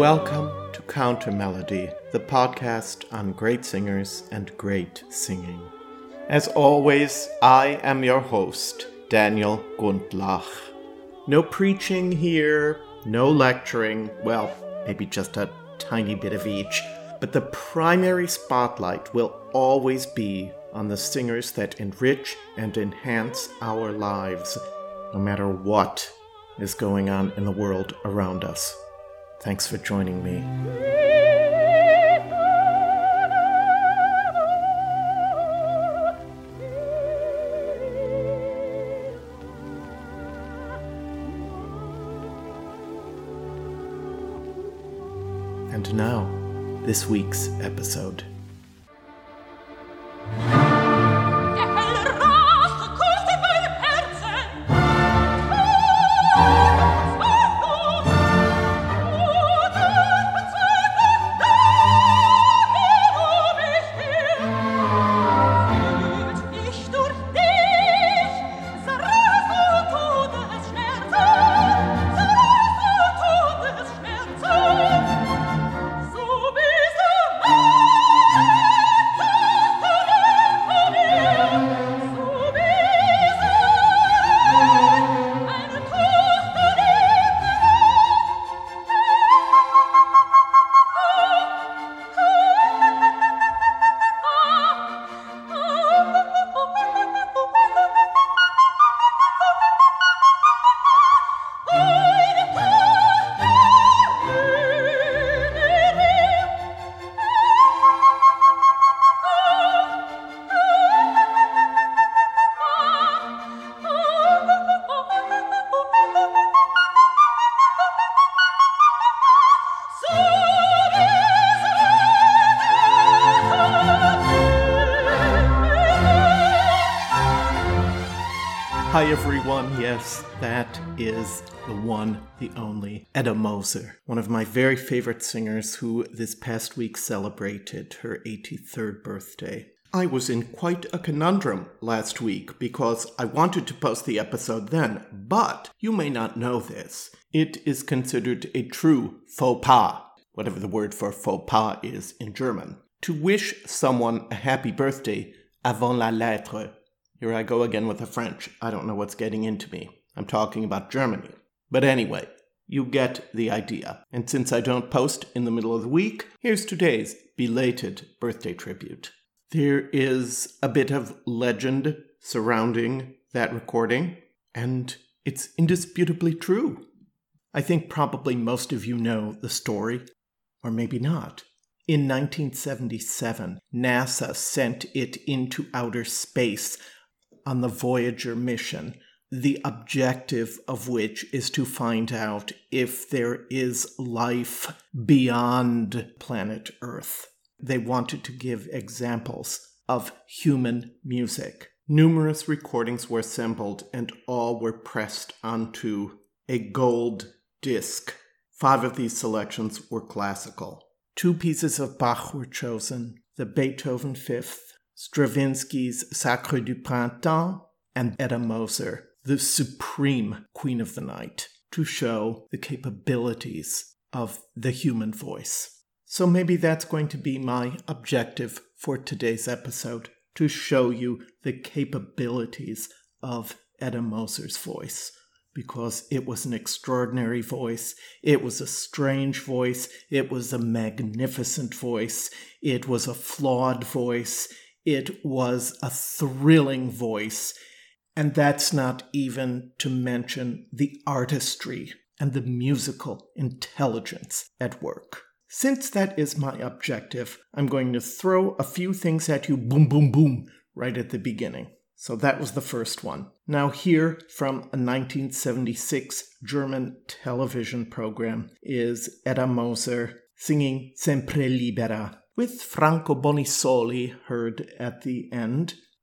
Welcome to Counter Melody, the podcast on great singers and great singing. As always, I am your host, Daniel Gundlach. No preaching here, no lecturing, well, maybe just a tiny bit of each, but the primary spotlight will always be on the singers that enrich and enhance our lives, no matter what is going on in the world around us. Thanks for joining me. And now, this week's episode. One of my very favorite singers who this past week celebrated her 83rd birthday. I was in quite a conundrum last week because I wanted to post the episode then, but you may not know this. It is considered a true faux pas, whatever the word for faux pas is in German, to wish someone a happy birthday avant la lettre here I go again with the French. I don't know what's getting into me. I'm talking about Germany. But anyway, you get the idea. And since I don't post in the middle of the week, here's today's belated birthday tribute. There is a bit of legend surrounding that recording, and it's indisputably true. I think probably most of you know the story, or maybe not. In 1977, NASA sent it into outer space on the Voyager mission, the objective of which is to find out if there is life beyond planet Earth. They wanted to give examples of human music. Numerous recordings were assembled and all were pressed onto a gold disc. Five of these selections were classical. Two pieces of Bach were chosen the Beethoven Fifth Stravinsky's Sacre du Printemps, and Edda Moser, the supreme Queen of the Night, to show the capabilities of the human voice. So maybe that's going to be my objective for today's episode to show you the capabilities of Edda Moser's voice. Because it was an extraordinary voice, it was a strange voice, it was a magnificent voice, it was a flawed voice, it was a thrilling voice. And that's not even to mention the artistry and the musical intelligence at work. Since that is my objective, I'm going to throw a few things at you boom, boom, boom right at the beginning. So that was the first one. Now, here from a 1976 German television program is Edda Moser singing Sempre Libera with Franco Bonisoli heard at the end.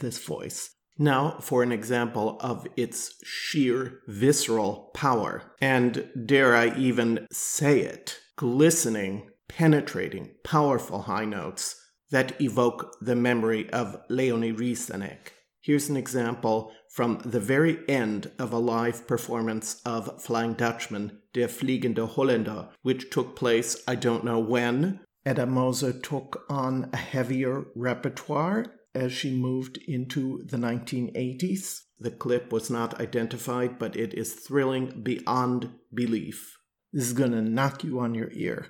this voice. Now, for an example of its sheer visceral power, and dare I even say it, glistening, penetrating, powerful high notes that evoke the memory of Leonie Rysanek. Here's an example from the very end of a live performance of Flying Dutchman, Der Fliegende Holländer, which took place I don't know when. Edda Moser took on a heavier repertoire as she moved into the 1980s. The clip was not identified, but it is thrilling beyond belief. This is going to knock you on your ear.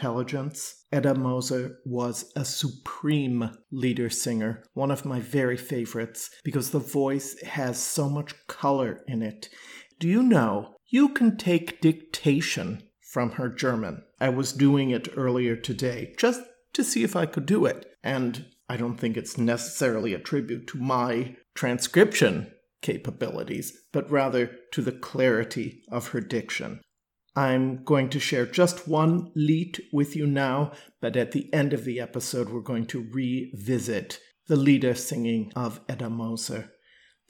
Intelligence. Edda Moser was a supreme Lieder singer, one of my very favorites, because the voice has so much color in it. Do you know you can take dictation from her German? I was doing it earlier today just to see if I could do it, and I don't think it's necessarily a tribute to my transcription capabilities, but rather to the clarity of her diction. I'm going to share just one Lied with you now, but at the end of the episode, we're going to revisit the Lieder singing of Edda Moser.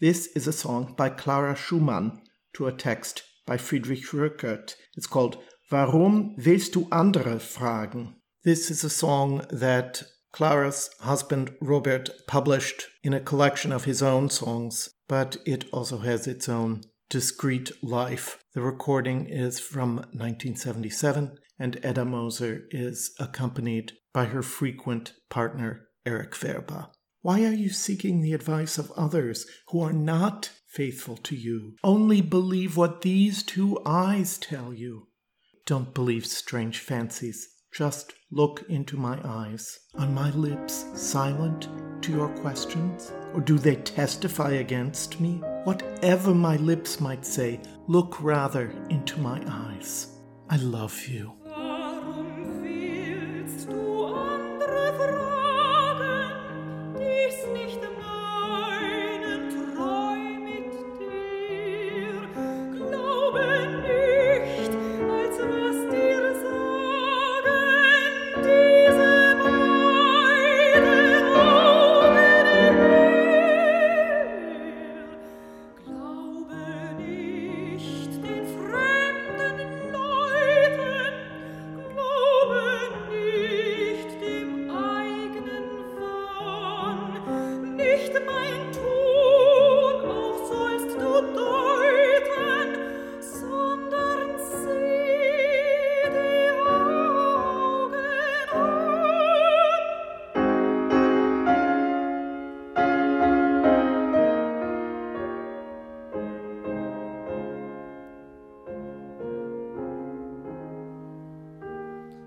This is a song by Clara Schumann to a text by Friedrich Rückert. It's called Warum willst du andere fragen? This is a song that Clara's husband Robert published in a collection of his own songs, but it also has its own discrete life. The recording is from 1977, and Edda Moser is accompanied by her frequent partner, Erik Werba. Why are you seeking the advice of others who are not faithful to you? Only believe what these two eyes tell you. Don't believe strange fancies. Just look into my eyes. Are my lips silent to your questions? Or do they testify against me? Whatever my lips might say, look rather into my eyes. I love you.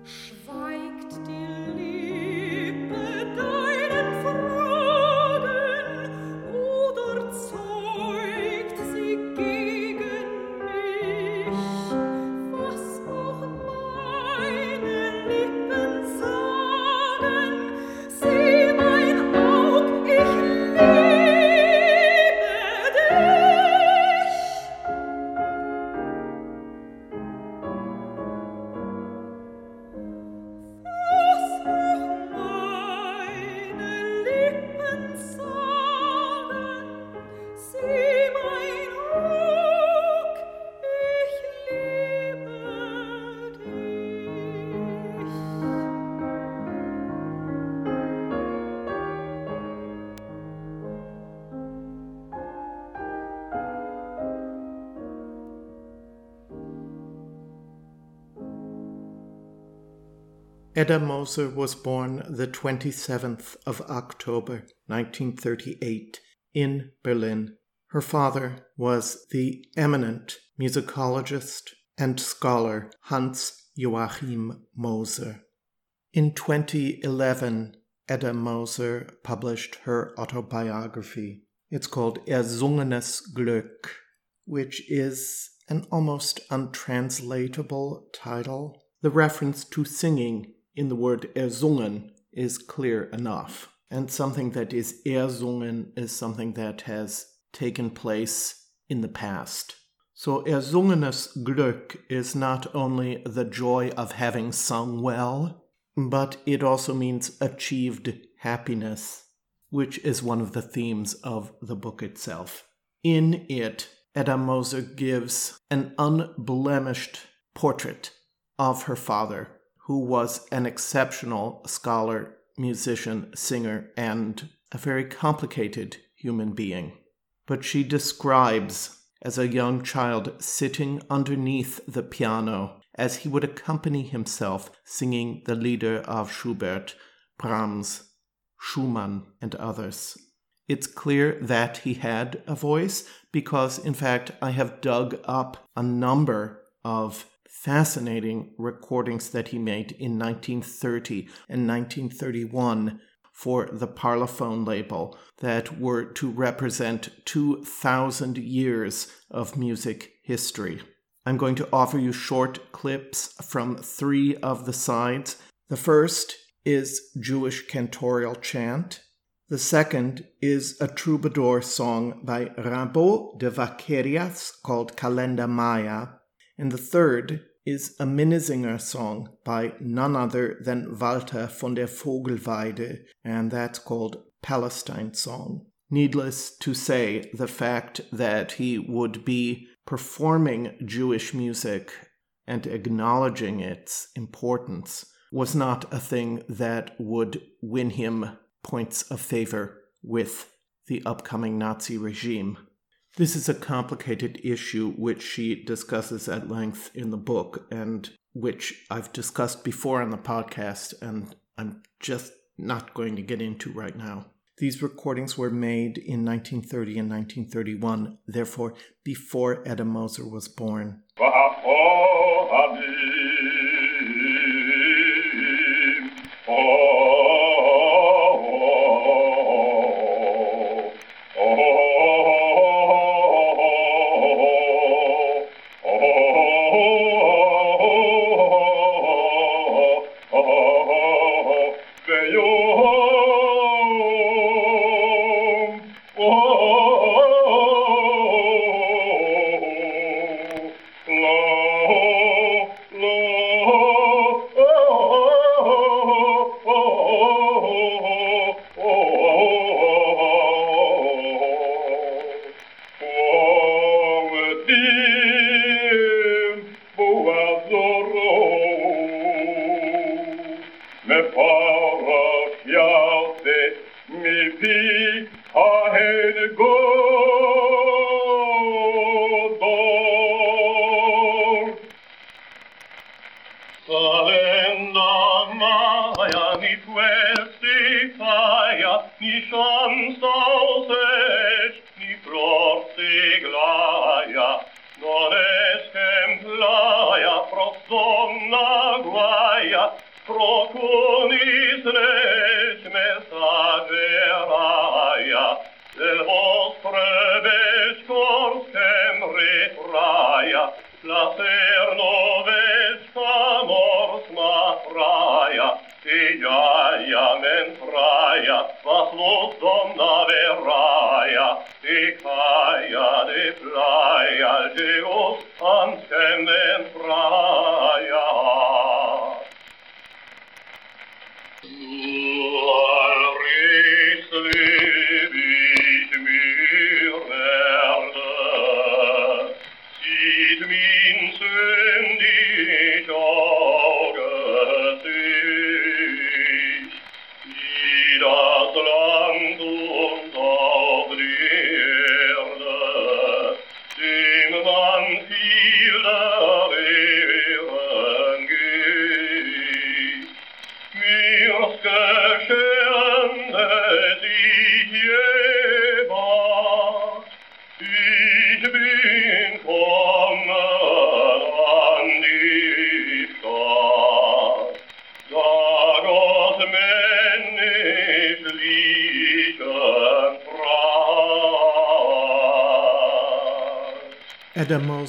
Shh. Edda Moser was born the 27th of October 1938 in Berlin. Her father was the eminent musicologist and scholar Hans Joachim Moser. In 2011, Edda Moser published her autobiography. It's called Ersungenes Glück, which is an almost untranslatable title. The reference to singing in the word ersungen is clear enough. And something that is ersungen is something that has taken place in the past. So ersungenes Glück is not only the joy of having sung well, but it also means achieved happiness, which is one of the themes of the book itself. In it, Edda Moser gives an unblemished portrait of her father, who was an exceptional scholar, musician, singer, and a very complicated human being. But she describes as a young child sitting underneath the piano as he would accompany himself singing the lieder of Schubert, Brahms, Schumann, and others. It's clear that he had a voice because, in fact, I have dug up a number of fascinating recordings that he made in 1930 and 1931 for the Parlophone label that were to represent 2,000 years of music history. I'm going to offer you short clips from three of the sides. The first is Jewish cantorial chant. The second is a troubadour song by Raimbaut de Vaqueiras called Kalenda Maya. And the third is a Minnesänger song by none other than Walter von der Vogelweide, and that's called Palestine Song. Needless to say, the fact that he would be performing Jewish music and acknowledging its importance was not a thing that would win him points of favor with the upcoming Nazi regime. This is a complicated issue which she discusses at length in the book and which I've discussed before on the podcast, and I'm just not going to get into right now. These recordings were made in 1930 and 1931, therefore before Edda Moser was born.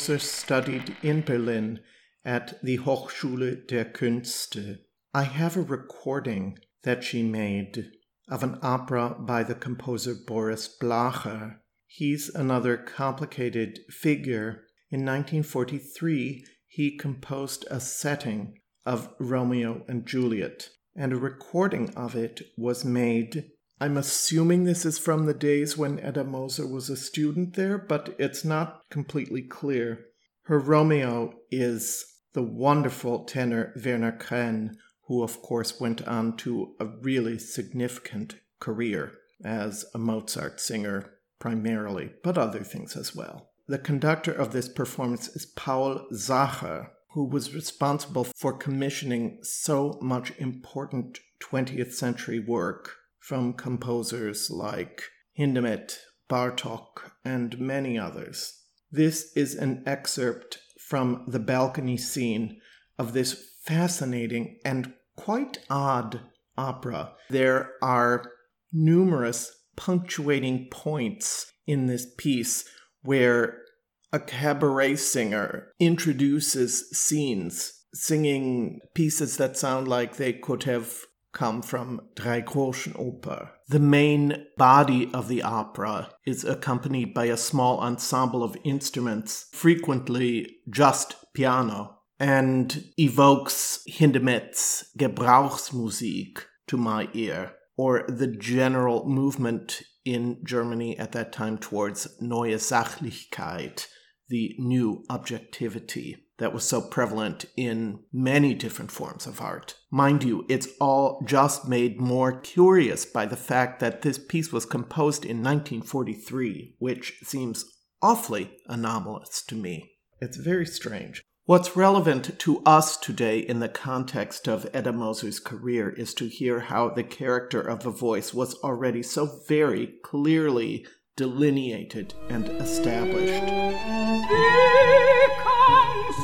Studied in Berlin at the Hochschule der Künste. I have a recording that she made of an opera by the composer Boris Blacher. He's another complicated figure. In 1943, he composed a setting of Romeo and Juliet, and a recording of it was made I'm assuming this is from the days when Edda Moser was a student there, but it's not completely clear. Her Romeo is the wonderful tenor Werner Krenn, who, of course, went on to a really significant career as a Mozart singer primarily, but other things as well. The conductor of this performance is Paul Sacher, who was responsible for commissioning so much important 20th century work from composers like Hindemith, Bartok, and many others. This is an excerpt from the balcony scene of this fascinating and quite odd opera. There are numerous punctuating points in this piece where a cabaret singer introduces scenes, singing pieces that sound like they could have come from Dreigroschenoper. The main body of the opera is accompanied by a small ensemble of instruments, frequently just piano, and evokes Hindemith's Gebrauchsmusik to my ear, or the general movement in Germany at that time towards Neue Sachlichkeit, the new objectivity that was so prevalent in many different forms of art. Mind you, it's all just made more curious by the fact that this piece was composed in 1943, which seems awfully anomalous to me. It's very strange. What's relevant to us today in the context of Edda Moser's career is to hear how the character of the voice was already so very clearly delineated and established.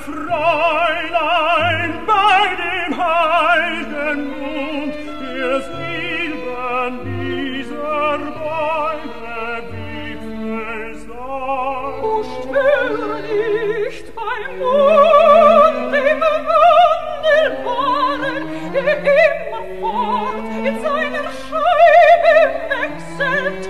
Fräulein bei dem heiligen Mund, der Silben dieser Bäume Wipfel sei. O schwöre nicht beim Mund, dem Wandelbaren, der immerfort in seiner Scheibe wechselt,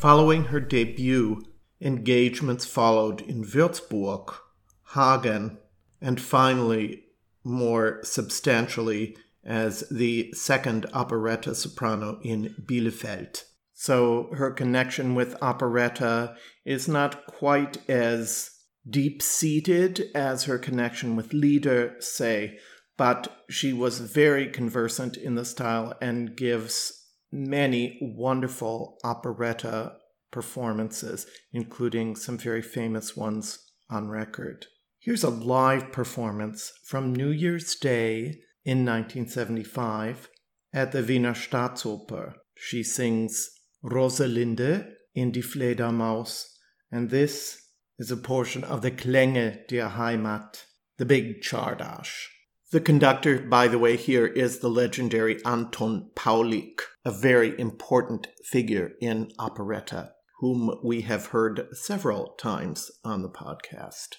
Following her debut, engagements followed in Würzburg, Hagen, and finally, more substantially, as the second operetta soprano in Bielefeld. So her connection with operetta is not quite as deep seated as her connection with Lieder, say, but she was very conversant in the style and gives many wonderful operetta performances, including some very famous ones on record. Here's a live performance from New Year's Day in 1975 at the Wiener Staatsoper. She sings Rosalinde in Die Fledermaus, and this is a portion of the Klänge der Heimat, the big Czardas. The conductor, by the way, here is the legendary Anton Paulik, a very important figure in operetta, whom we have heard several times on the podcast.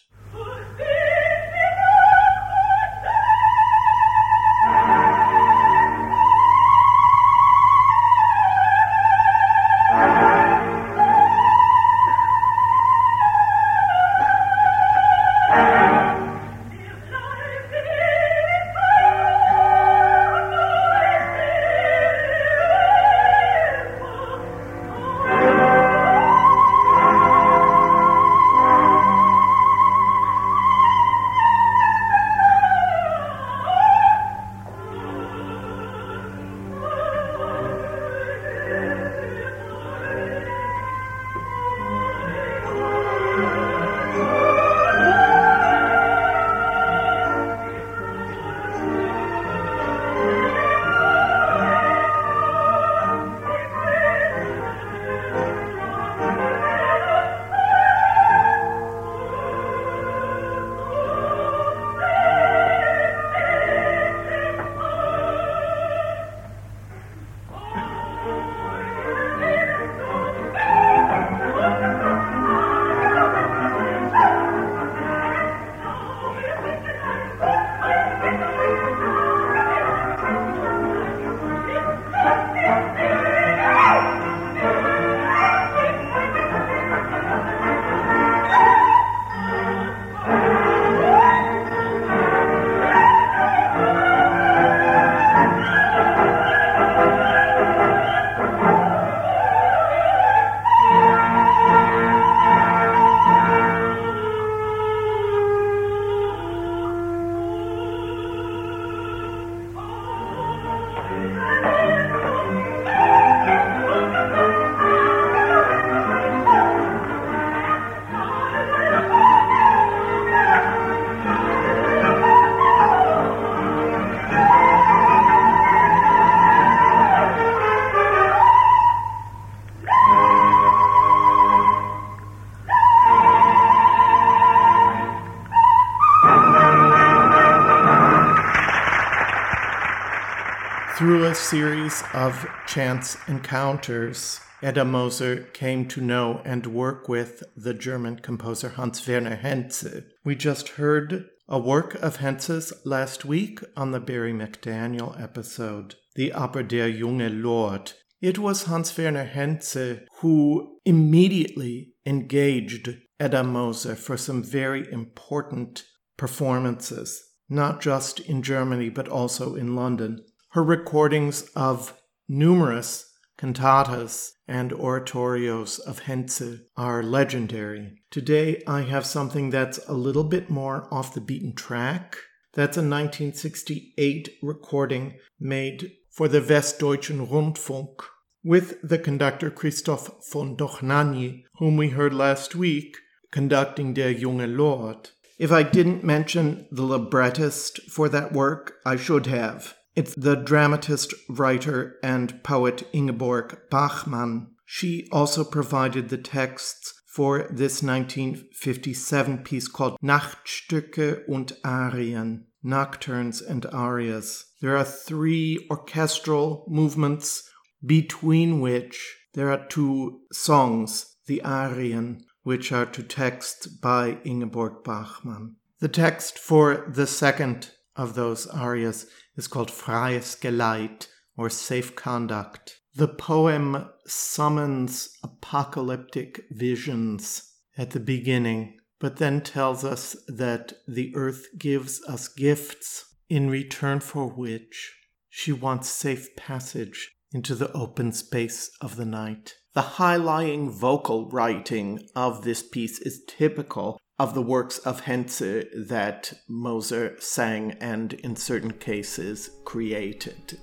Through a series of chance encounters, Edda Moser came to know and work with the German composer Hans Werner Henze. We just heard a work of Henze's last week on the Barry McDaniel episode, the Oper der junge Lord. It was Hans Werner Henze who immediately engaged Edda Moser for some very important performances, not just in Germany but also in London. Her recordings of numerous cantatas and oratorios of Henze are legendary. Today I have something that's a little bit more off the beaten track. That's a 1968 recording made for the Westdeutschen Rundfunk with the conductor Christoph von Dohnanyi, whom we heard last week conducting Der junge Lord. If I didn't mention the librettist for that work, I should have. It's the dramatist, writer, and poet Ingeborg Bachmann. She also provided the texts for this 1957 piece called Nachtstücke und Arien, Nocturnes and Arias. There are three orchestral movements between which there are two songs, the Arien, which are to texts by Ingeborg Bachmann. The text for the second of those arias is called Freies Geleit, or Safe Conduct. The poem summons apocalyptic visions at the beginning, but then tells us that the earth gives us gifts in return for which she wants safe passage into the open space of the night. The high lying vocal writing of this piece is typical of the works of Henze that Moser sang and, in certain cases, created.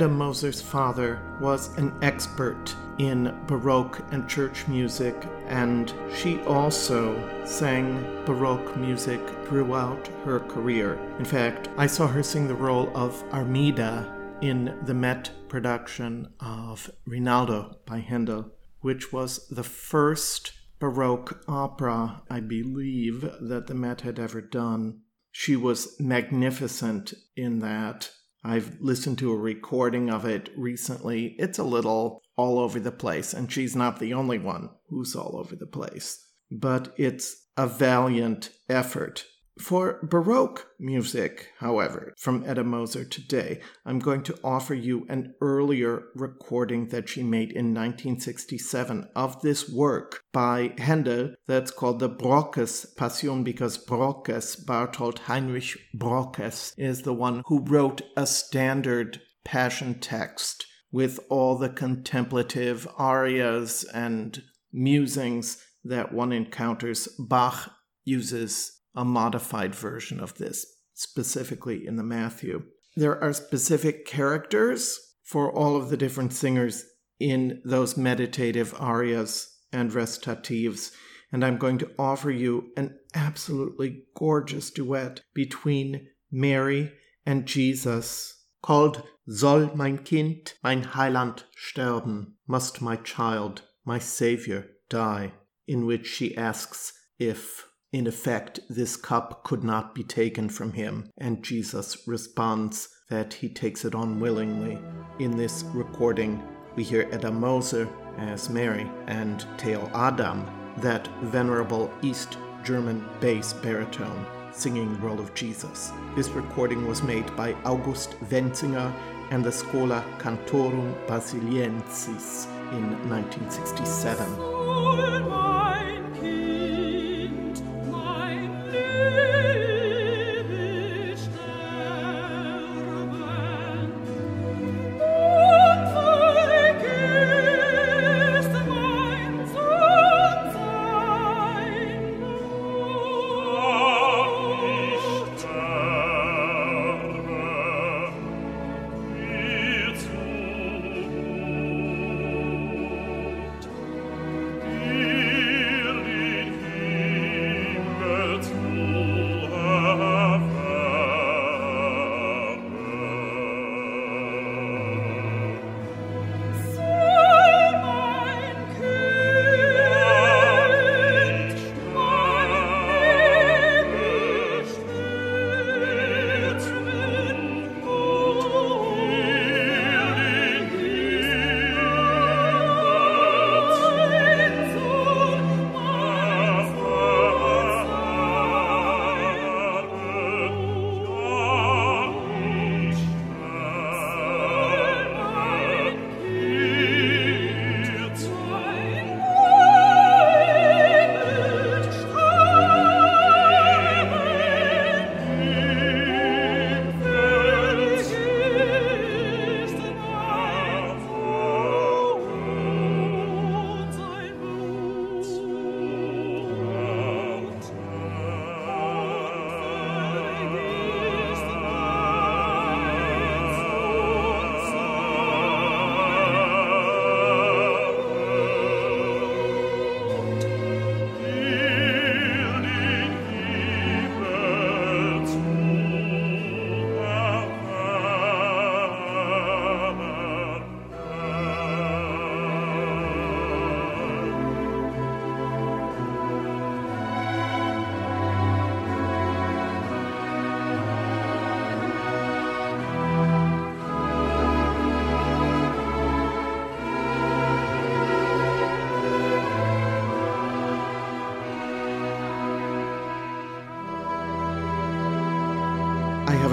Edda Moser's father was an expert in Baroque and church music, and she also sang Baroque music throughout her career. In fact, I saw her sing the role of Armida in the Met production of Rinaldo by Handel, which was the first Baroque opera, I believe, that the Met had ever done. She was magnificent in that. I've listened to a recording of it recently. It's a little all over the place, and she's not the only one who's all over the place. But it's a valiant effort for Baroque music, however, from Edda Moser today, I'm going to offer you an earlier recording that she made in 1967 of this work by Handel that's called the Brockes Passion because Brockes, Barthold Heinrich Brockes, is the one who wrote a standard passion text with all the contemplative arias and musings that one encounters. Bach uses a modified version of this, specifically in the Matthew. There are specific characters for all of the different singers in those meditative arias and recitatives, and I'm going to offer you an absolutely gorgeous duet between Mary and Jesus called Soll mein Kind, mein Heiland sterben? Must my child, my Savior, die? In which she asks if in effect, this cup could not be taken from him, and Jesus responds that he takes it on willingly. In this recording, we hear Edda Moser as Mary and Theo Adam, that venerable East German bass baritone, singing the role of Jesus. This recording was made by August Wenzinger and the Schola Cantorum Basiliensis in 1967.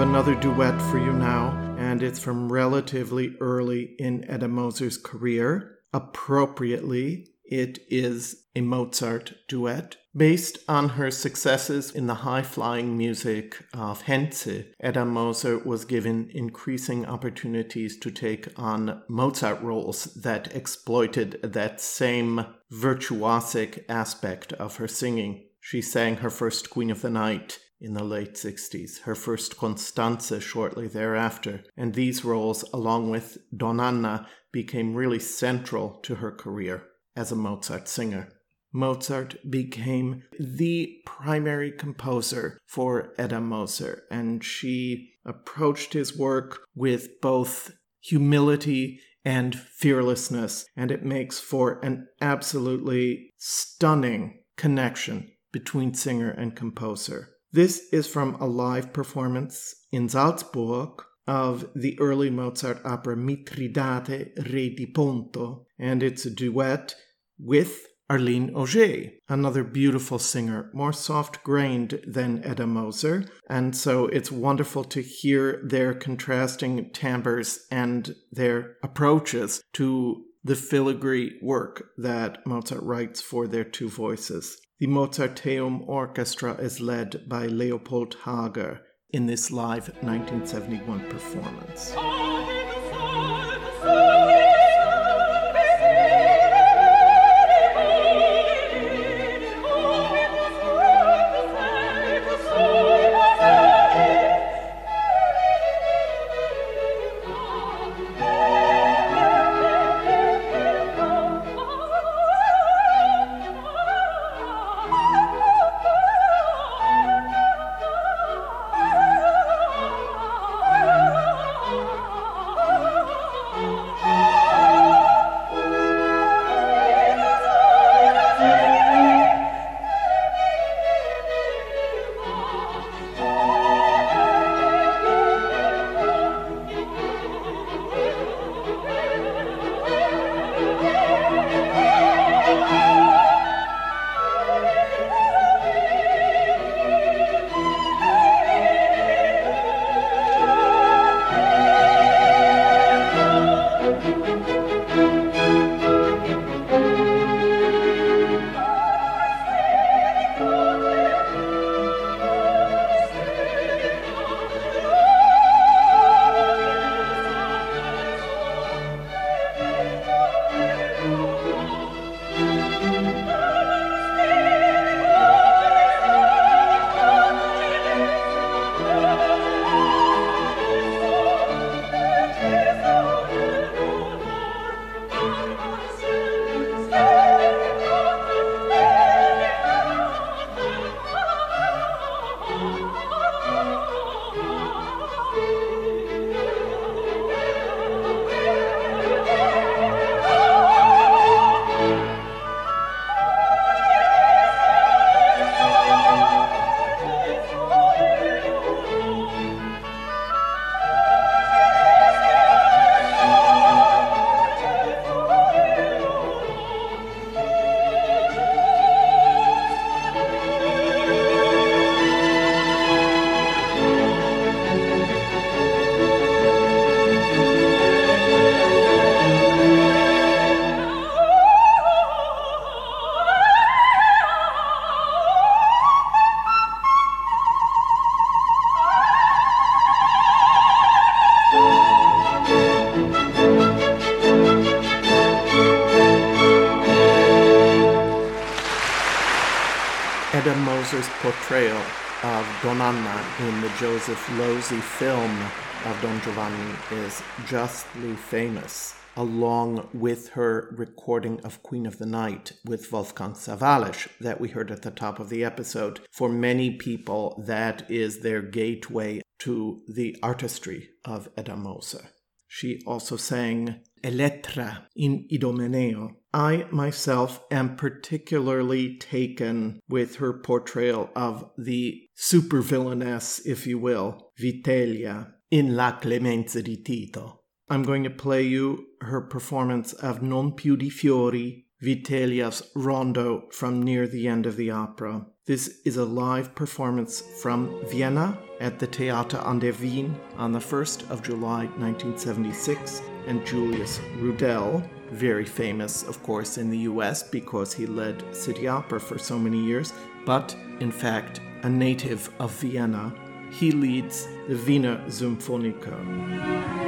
Another duet for you now, and it's from relatively early in Edda Moser's career. Appropriately, it is a Mozart duet. Based on her successes in the high flying music of Henze, Edda Moser was given increasing opportunities to take on Mozart roles that exploited that same virtuosic aspect of her singing. She sang her first Queen of the Night in the late 60s, her first Constanze shortly thereafter, and these roles, along with Donn'Anna, became really central to her career as a Mozart singer. Mozart became the primary composer for Edda Moser, and she approached his work with both humility and fearlessness, and it makes for an absolutely stunning connection between singer and composer. This is from a live performance in Salzburg of the early Mozart opera Mitridate Re di Ponto, and it's a duet with Arleen Auger, another beautiful singer, more soft grained than Edda Moser. And so it's wonderful to hear their contrasting timbres and their approaches to the filigree work that Mozart writes for their two voices. The Mozarteum Orchestra is led by Leopold Hager in this live 1971 performance. portrayal in the Joseph Losey film of Don Giovanni is justly famous, along with her recording of Queen of the Night with Wolfgang Sawallisch that we heard at the top of the episode. For many people, that is their gateway to the artistry of Edda Moser. She also sang Elettra in Idomeneo. I myself am particularly taken with her portrayal of the supervillainess, if you will, Vitellia, in La Clemenza di Tito. I'm going to play you her performance of Non più di fiori, Vitellia's rondo from near the end of the opera. This is a live performance from Vienna at the Theater an der Wien on the 1st of July 1976, and Julius Rudel, very famous, of course, in the US because he led City Opera for so many years, but in fact, a native of Vienna, he leads the Wiener Symphoniker.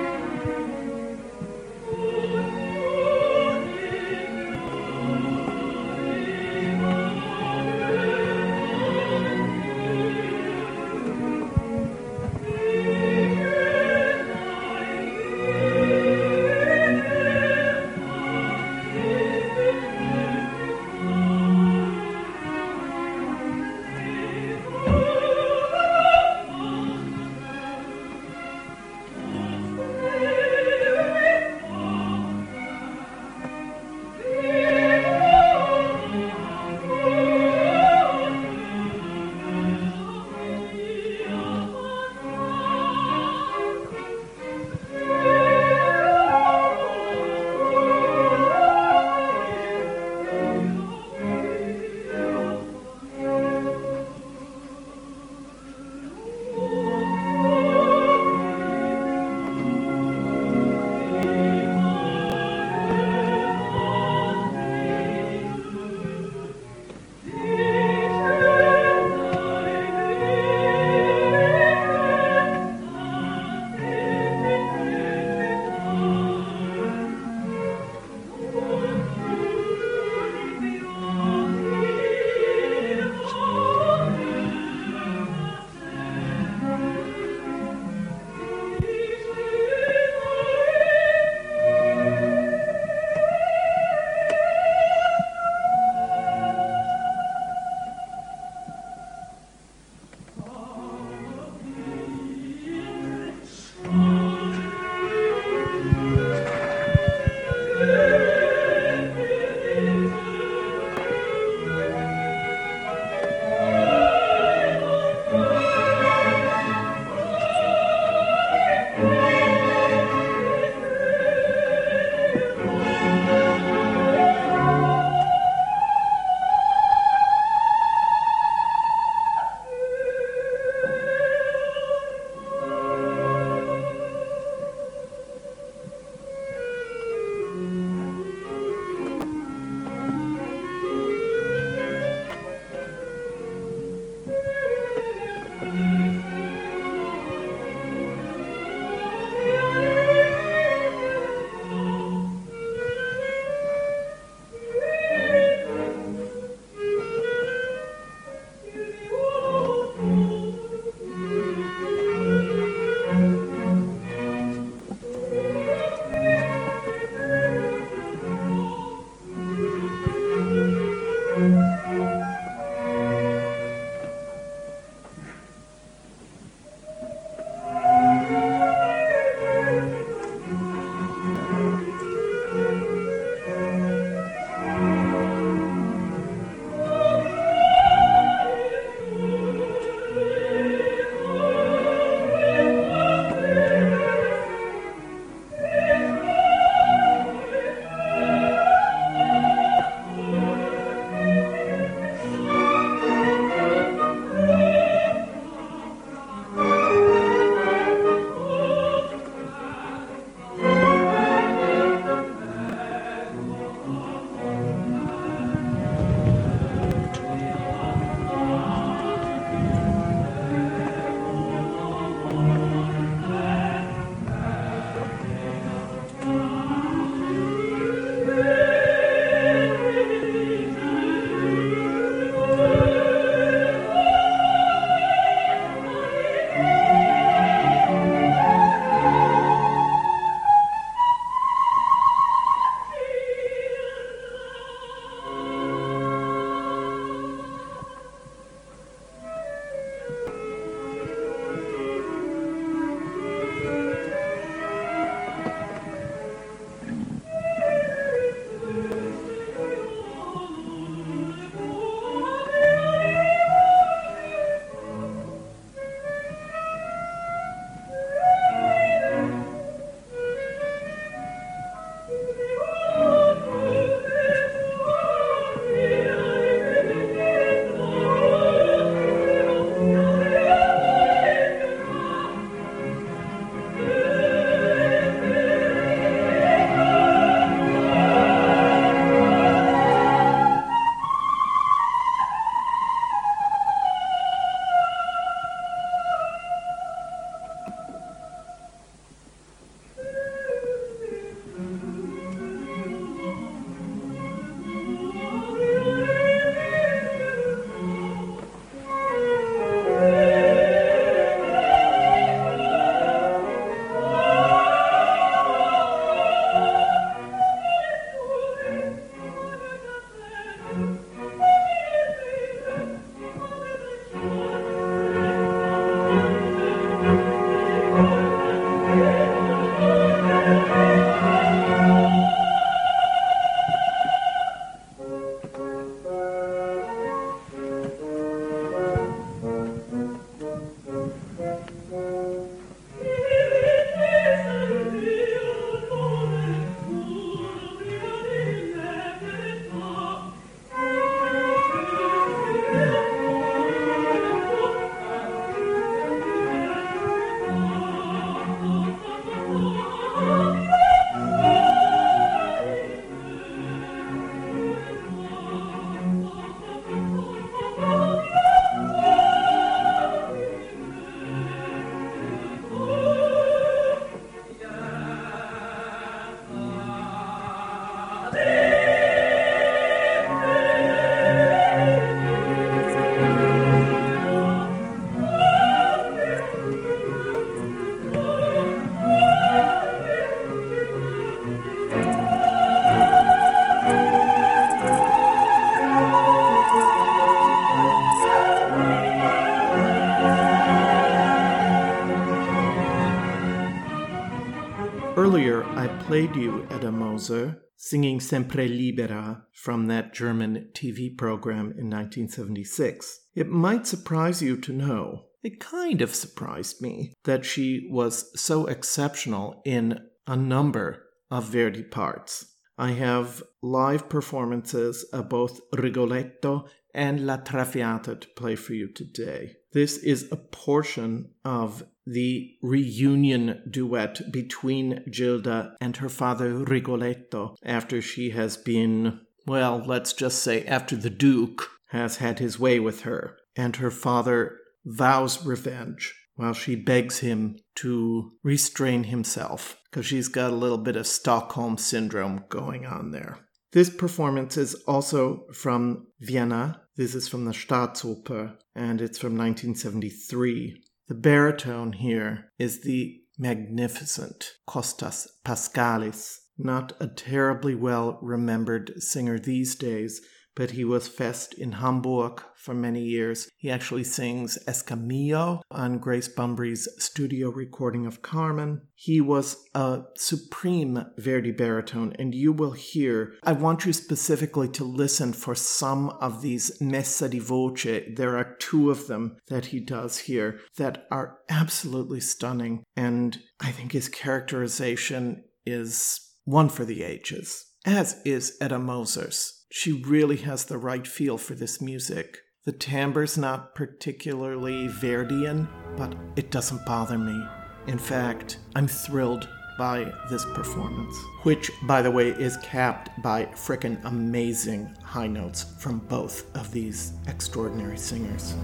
Earlier, I played you Edda Moser singing Sempre Libera from that German TV program in 1976. It might surprise you to know, it kind of surprised me, that she was so exceptional in a number of Verdi parts. I have live performances of both Rigoletto and La Traviata to play for you today. This is a portion of the reunion duet between Gilda and her father Rigoletto after she has been, well, let's just say after the Duke has had his way with her, and her father vows revenge while she begs him to restrain himself because she's got a little bit of Stockholm syndrome going on there. This performance is also from Vienna. This is from the Staatsoper and it's from 1973. The baritone here is the magnificent Kostas Paskalis, not a terribly well remembered singer these days, but he was fest in Hamburg for many years. He actually sings Escamillo on Grace Bumbry's studio recording of Carmen. He was a supreme Verdi baritone, and you will hear. I want you specifically to listen for some of these messa di voce. There are two of them that he does here that are absolutely stunning, and I think his characterization is one for the ages, as is Edda Moser's. She really has the right feel for this music. The timbre's not particularly Verdian, but it doesn't bother me. In fact, I'm thrilled by this performance, which, by the way, is capped by frickin' amazing high notes from both of these extraordinary singers.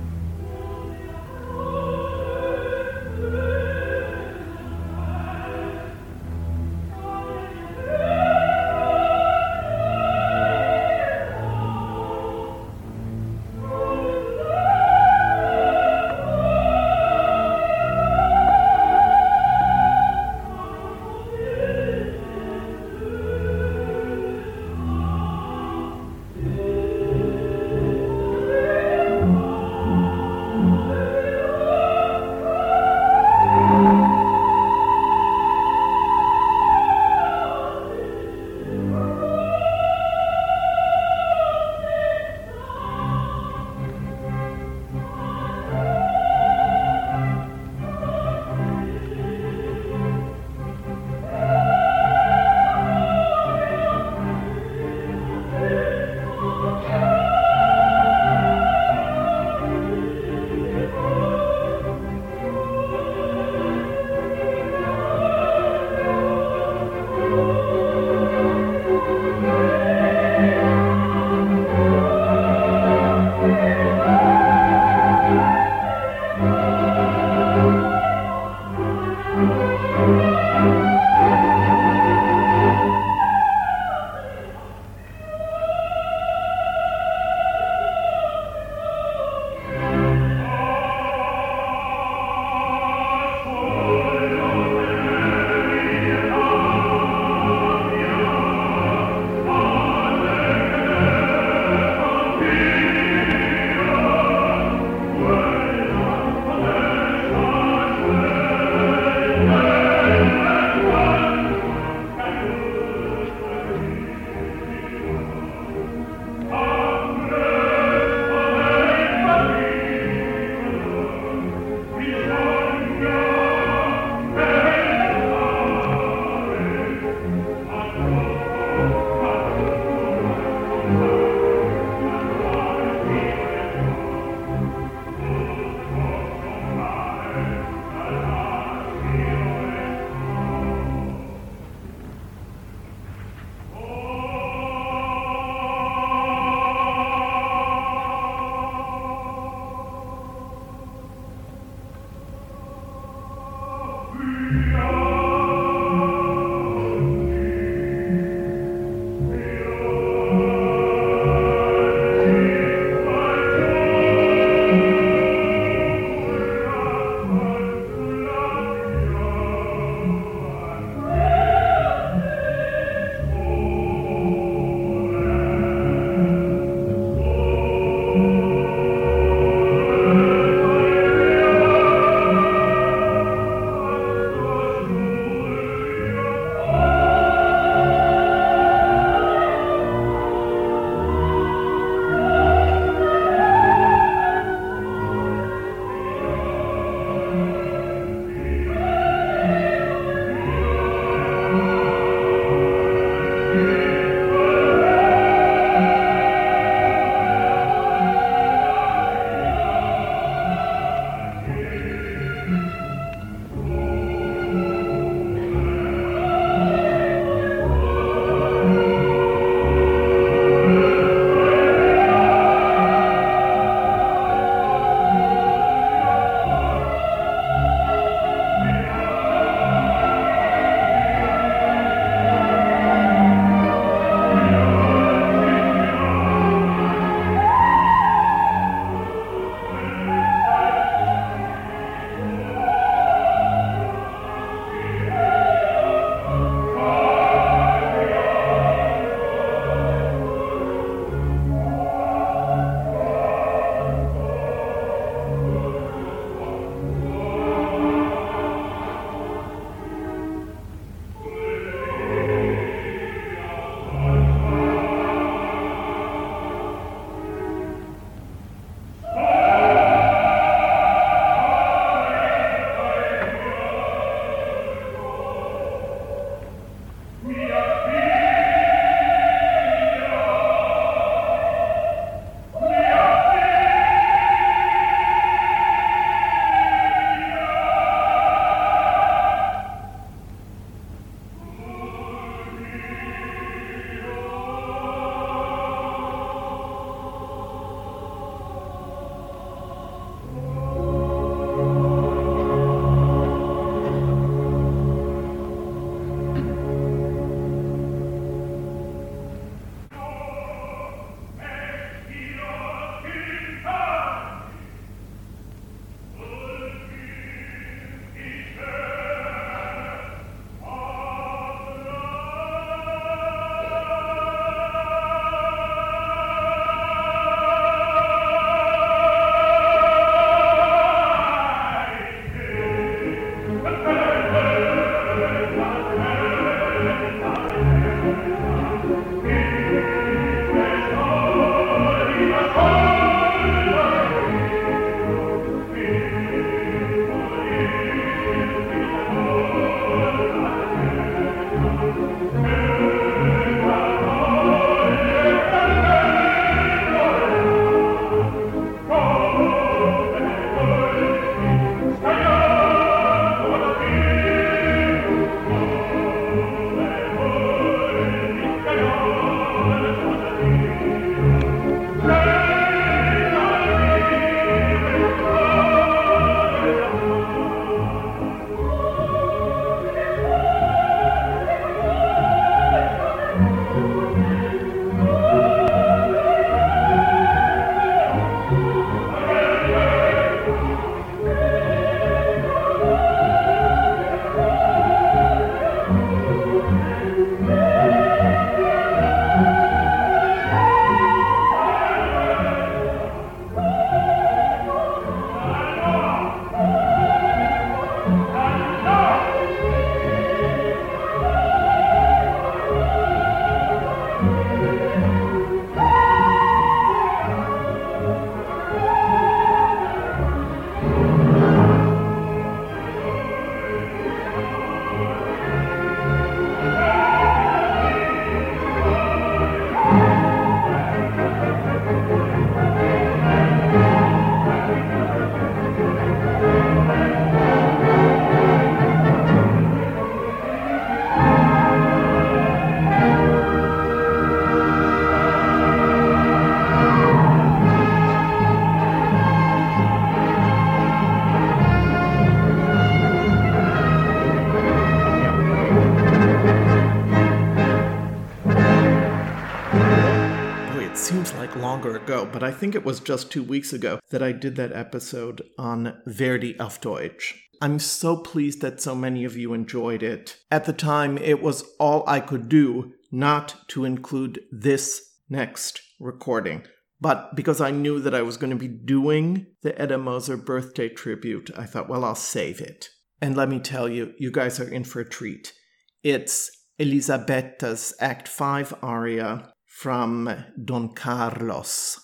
But I think it was just two weeks ago that I did that episode on Verdi auf Deutsch. I'm so pleased that so many of you enjoyed it. At the time, it was all I could do not to include this next recording. But because I knew that I was going to be doing the Edda Moser birthday tribute, I thought, well, I'll save it. And let me tell you, you guys are in for a treat. It's Elisabetta's Act 5 aria from Don Carlos.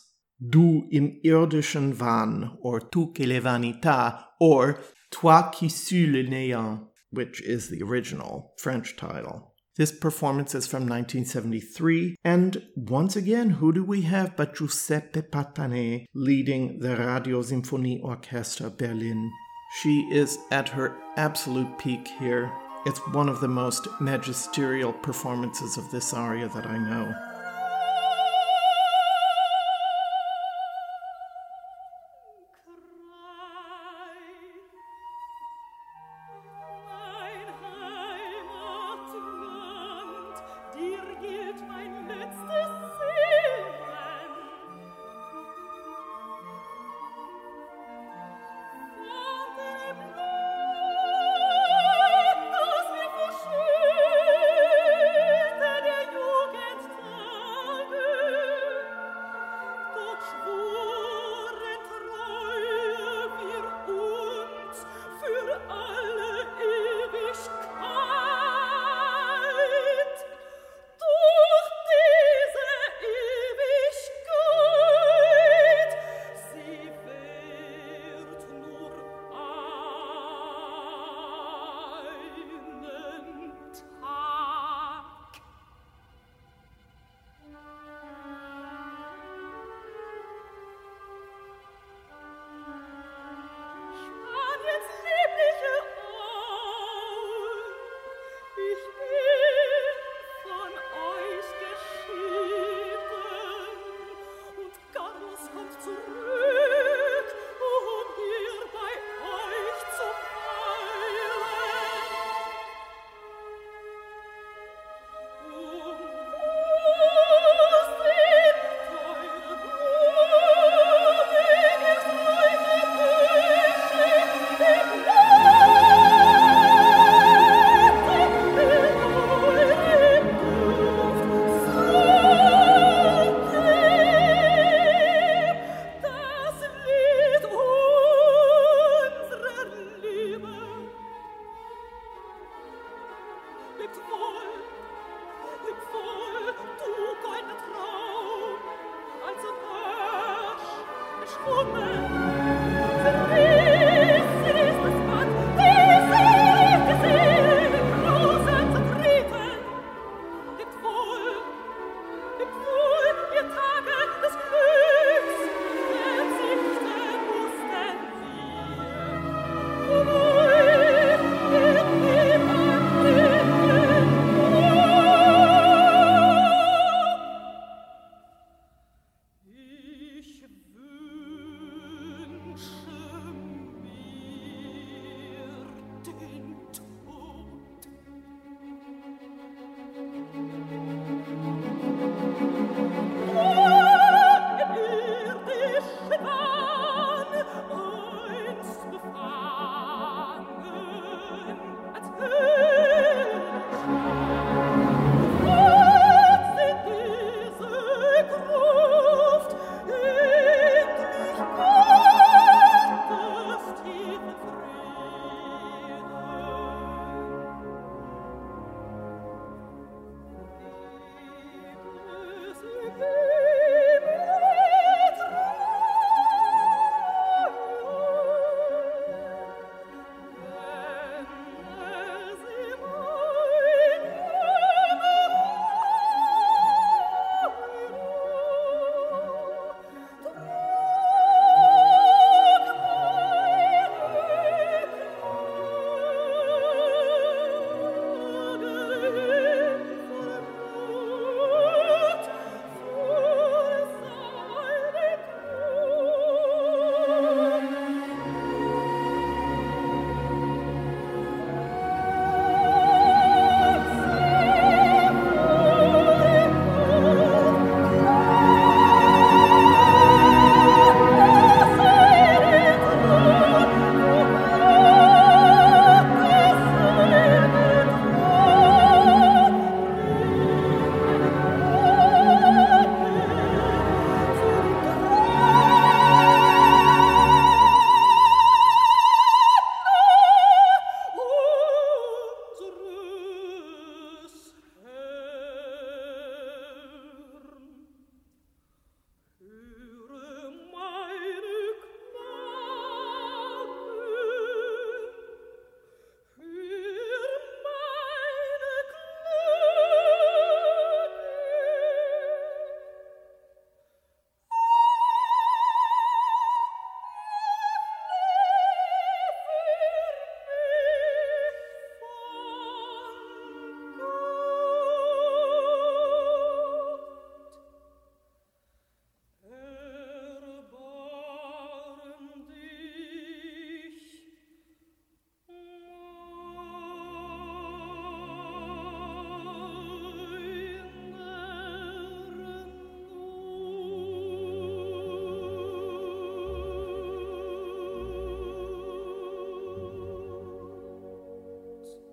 Du im irdischen Wahn, or Tu che le vanità, or Toi qui suis le néant, which is the original French title. This performance is from 1973, and once again, who do we have but Giuseppe Patané leading the Radio Sinfonie Orchestra Berlin? She is at her absolute peak here. It's one of the most magisterial performances of this aria that I know.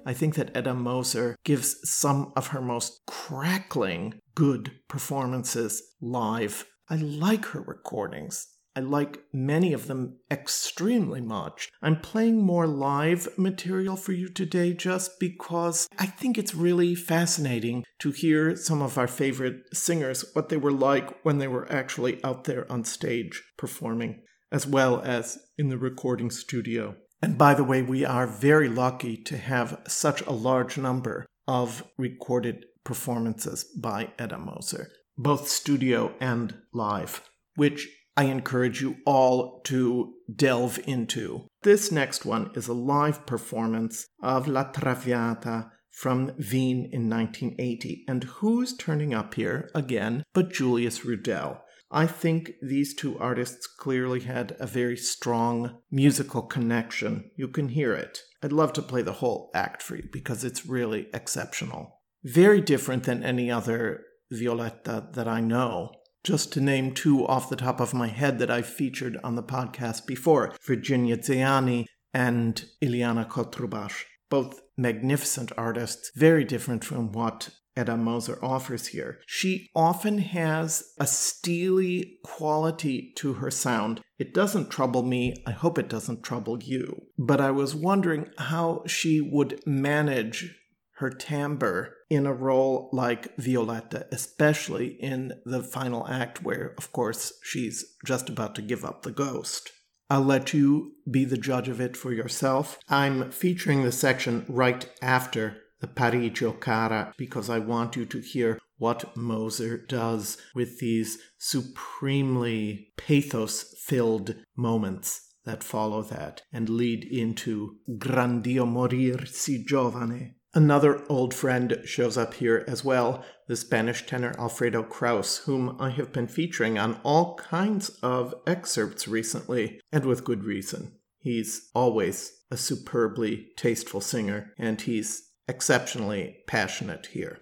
I think that Edda Moser gives some of her most crackling good performances live. I like her recordings. I like many of them extremely much. I'm playing more live material for you today just because I think it's really fascinating to hear some of our favorite singers, what they were like when they were actually out there on stage performing, as well as in the recording studio. And by the way, we are very lucky to have such a large number of recorded performances by Edda Moser, both studio and live, which I encourage you all to delve into. This next one is a live performance of La Traviata from Wien in 1980. And who's turning up here again but Julius Rudel? I think these two artists clearly had a very strong musical connection. You can hear it. I'd love to play the whole act for you because it's really exceptional. Very different than any other Violetta that I know just to name two off the top of my head that I've featured on the podcast before Virginia Zeani and Ileana Cotrubas. Both magnificent artists, very different from what Edda Moser offers here. She often has a steely quality to her sound. It doesn't trouble me. I hope it doesn't trouble you. But I was wondering how she would manage her timbre in a role like Violetta, especially in the final act, where, of course, she's just about to give up the ghost. I'll let you be the judge of it for yourself. I'm featuring the section right after the Parigi o cara because I want you to hear what Moser does with these supremely pathos filled moments that follow that and lead into Gran Dio morir si giovane. Another old friend shows up here as well, the Spanish tenor Alfredo Kraus, whom I have been featuring on all kinds of excerpts recently, and with good reason. He's always a superbly tasteful singer, and he's exceptionally passionate here.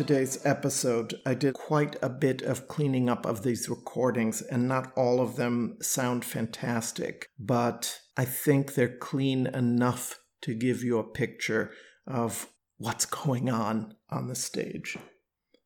Today's episode, I did quite a bit of cleaning up of these recordings, and not all of them sound fantastic, but I think they're clean enough to give you a picture of what's going on on the stage.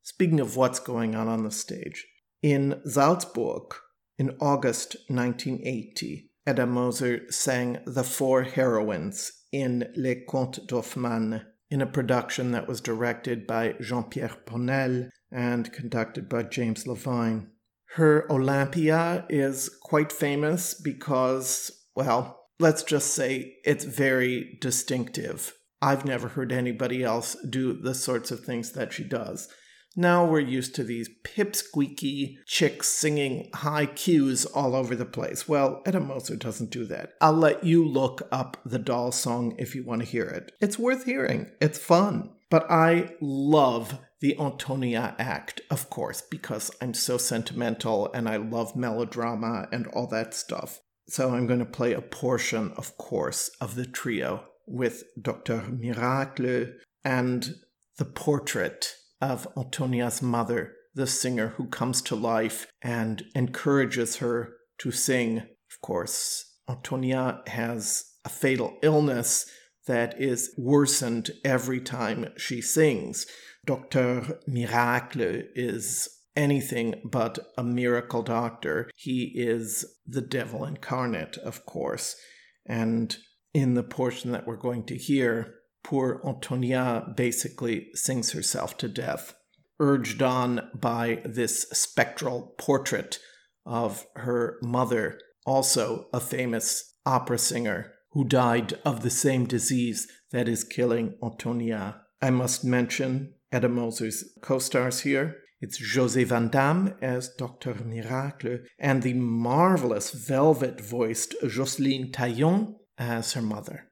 Speaking of what's going on on the stage, in Salzburg in August 1980, Edda Moser sang The Four Heroines in Les Contes d'Hoffmann in a production that was directed by Jean Pierre Ponnelle and conducted by James Levine. Her Olympia is quite famous because, well, let's just say it's very distinctive. I've never heard anybody else do the sorts of things that she does. Now we're used to these pipsqueaky chicks singing high cues all over the place. Well, Edda Moser doesn't do that. I'll let you look up the doll song if you want to hear it. It's worth hearing, it's fun. But I love the Antonia act, of course, because I'm so sentimental and I love melodrama and all that stuff. So I'm going to play a portion, of course, of the trio with Dr. Miracle and the portrait of Antonia's mother, the singer who comes to life and encourages her to sing. Of course, Antonia has a fatal illness that is worsened every time she sings. Dr. Miracle is anything but a miracle doctor. He is the devil incarnate, of course. And in the portion that we're going to hear, poor Antonia basically sings herself to death, urged on by this spectral portrait of her mother, also a famous opera singer who died of the same disease that is killing Antonia. I must mention Edda Moser's co stars here. It's José Van Dam as Dr. Miracle and the marvelous velvet voiced Jocelyne Taillon as her mother.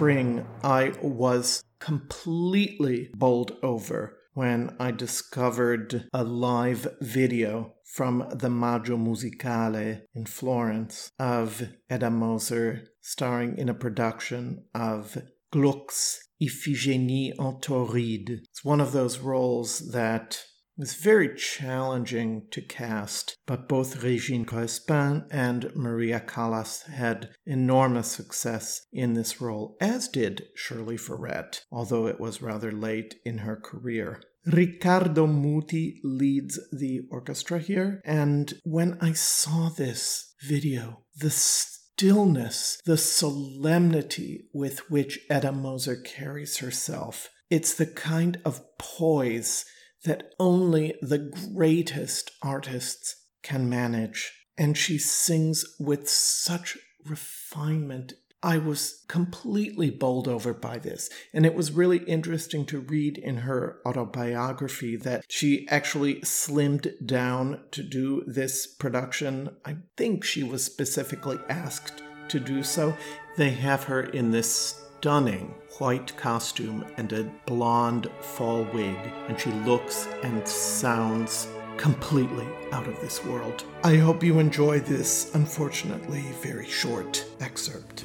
Spring, I was completely bowled over when I discovered a live video from the Maggio Musicale in Florence of Edda Moser starring in a production of Gluck's Iphigénie en Tauride. It's one of those roles that was very challenging to cast, but both Regine Crespin and Maria Callas had enormous success in this role, as did Shirley Verrett, although it was rather late in her career. Riccardo Muti leads the orchestra here, and when I saw this video, the stillness, the solemnity with which Edda Moser carries herself, it's the kind of poise that only the greatest artists can manage. And she sings with such refinement. I was completely bowled over by this. And it was really interesting to read in her autobiography that she actually slimmed down to do this production. I think she was specifically asked to do so. They have her in this stunning white costume and a blonde fall wig, and she looks and sounds completely out of this world. I hope you enjoy this, unfortunately, very short excerpt.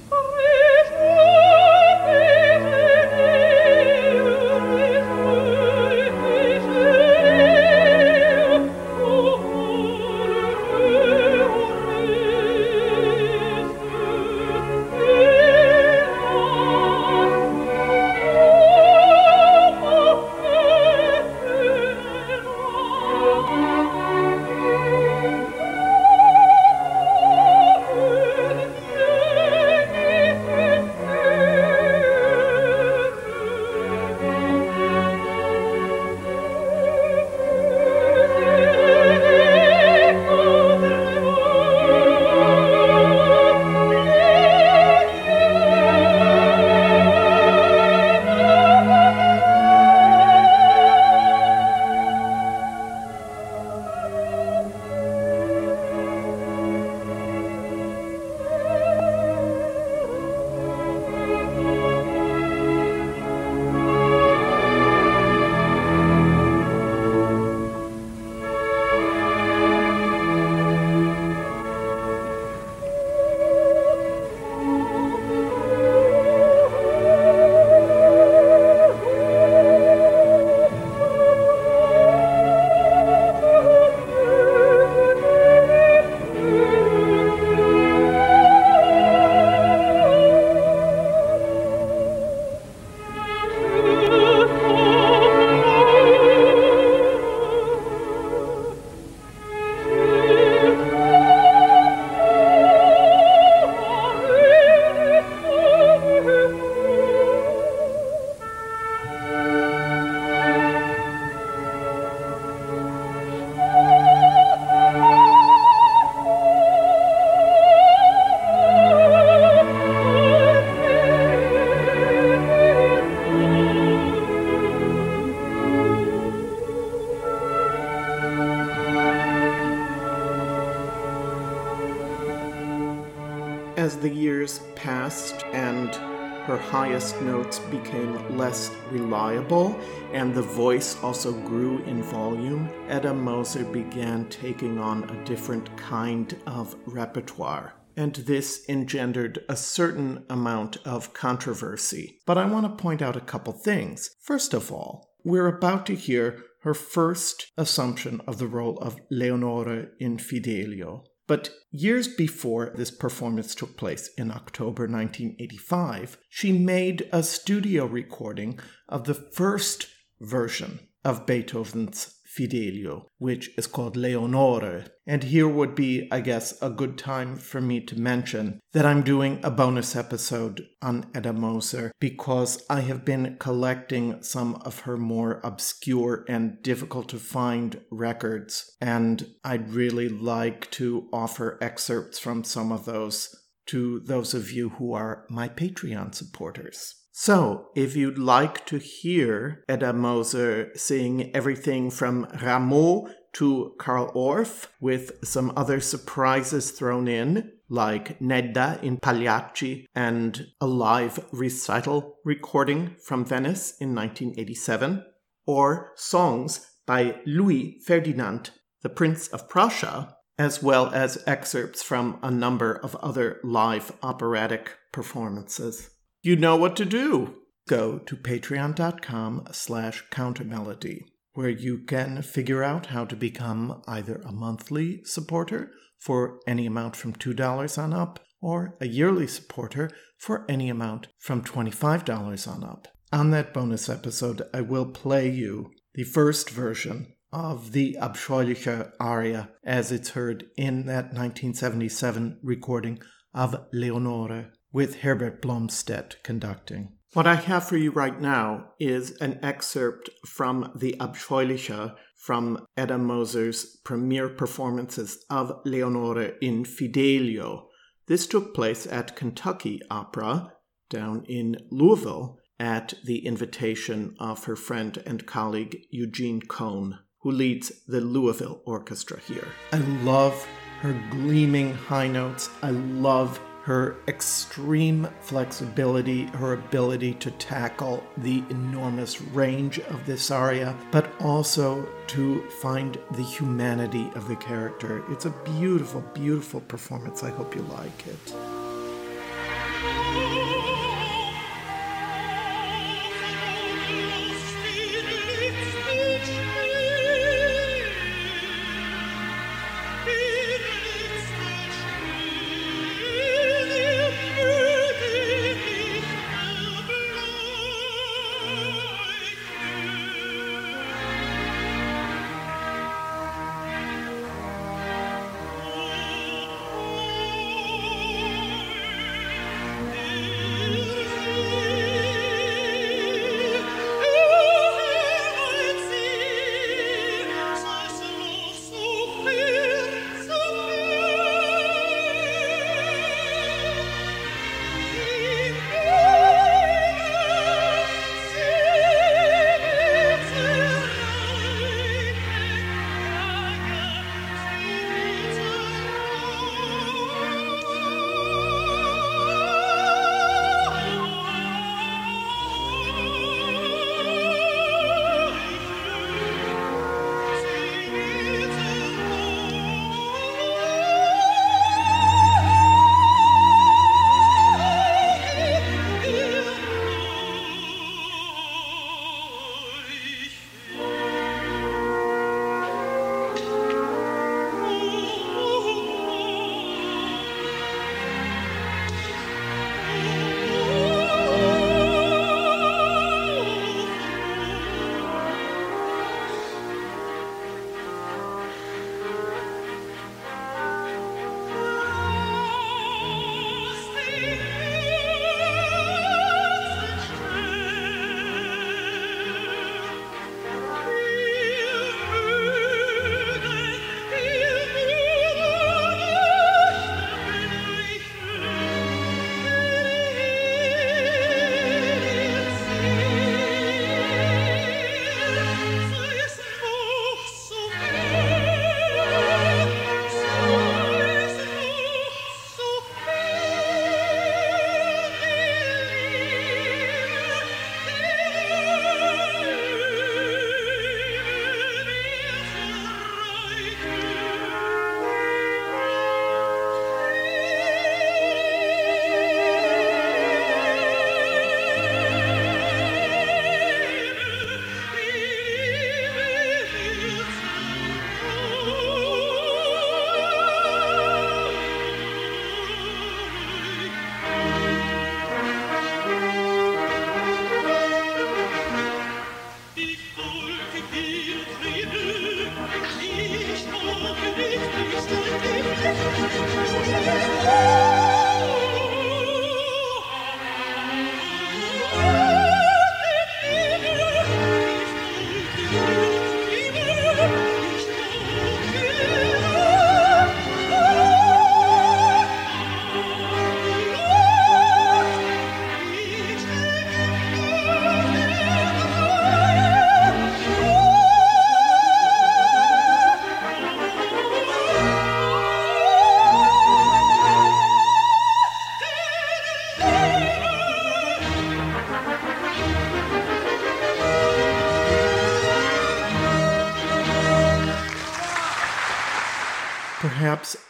Highest notes became less reliable and the voice also grew in volume, Edda Moser began taking on a different kind of repertoire. And this engendered a certain amount of controversy. But I want to point out a couple things. First of all, we're about to hear her first assumption of the role of Leonore in Fidelio. But years before this performance took place in October 1985, she made a studio recording of the first version of Beethoven's Fidelio, which is called Leonore. And here would be, I guess, a good time for me to mention that I'm doing a bonus episode on Edda Moser because I have been collecting some of her more obscure and difficult to find records, and I'd really like to offer excerpts from some of those to those of you who are my Patreon supporters. So, if you'd like to hear Edda Moser sing everything from Rameau to Carl Orff with some other surprises thrown in, like Nedda in Pagliacci and a live recital recording from Venice in 1987, or songs by Louis Ferdinand, the Prince of Prussia, as well as excerpts from a number of other live operatic performances. You know what to do. Go to patreon.com slash countermelody, where you can figure out how to become either a monthly supporter for any amount from $2 on up, or a yearly supporter for any amount from $25 on up. On that bonus episode, I will play you the first version of the Abscheuliche aria as it's heard in that 1977 recording of Leonore with Herbert Blomstedt conducting. What I have for you right now is an excerpt from the Abscheuliche from Edda Moser's premiere performances of Leonore in Fidelio. This took place at Kentucky Opera down in Louisville at the invitation of her friend and colleague Eugene Cohn, who leads the Louisville Orchestra here. I love her gleaming high notes. I love her extreme flexibility, her ability to tackle the enormous range of this aria, but also to find the humanity of the character. It's a beautiful, beautiful performance. I hope you like it.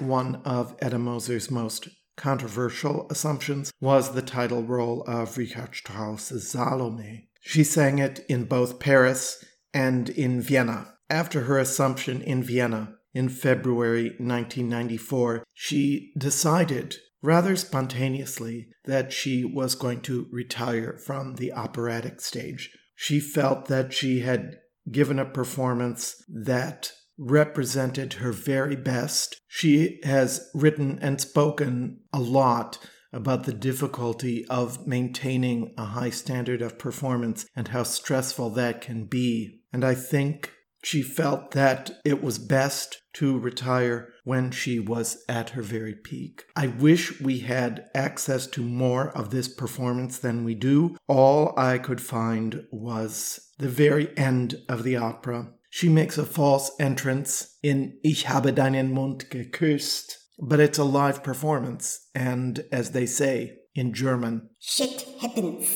One of Edda Moser's most controversial assumptions was the title role of Richard Strauss's Salome. She sang it in both Paris and in Vienna. After her assumption in Vienna in February 1994, she decided rather spontaneously that she was going to retire from the operatic stage. She felt that she had given a performance that represented her very best. She has written and spoken a lot about the difficulty of maintaining a high standard of performance and how stressful that can be. And I think she felt that it was best to retire when she was at her very peak. I wish we had access to more of this performance than we do. All I could find was the very end of the opera. She makes a false entrance in Ich habe deinen Mund geküsst, but it's a live performance, and as they say in German, shit happens.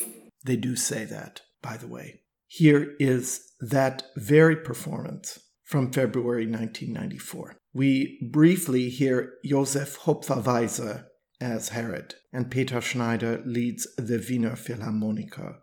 They do say that, by the way. Here is that very performance from February 1994. We briefly hear Josef Hopferwieser as Herod, and Peter Schneider leads the Wiener Philharmoniker.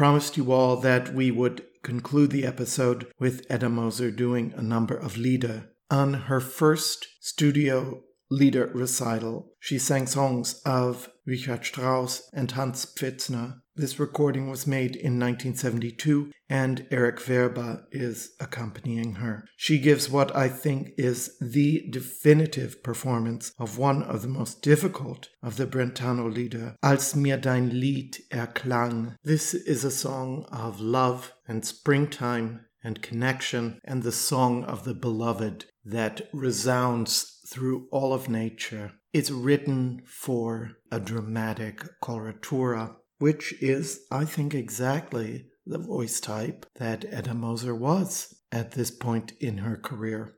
Promised you all that we would conclude the episode with Edda Moser doing a number of Lieder. On her first studio Lieder recital, she sang songs of Richard Strauss and Hans Pfitzner. This recording was made in 1972, and Erik Werba is accompanying her. She gives what I think is the definitive performance of one of the most difficult of the Brentano Lieder, Als mir dein Lied erklang. This is a song of love and springtime and connection, and the song of the beloved that resounds through all of nature. It's written for a dramatic coloratura which is, I think, exactly the voice type that Edda Moser was at this point in her career.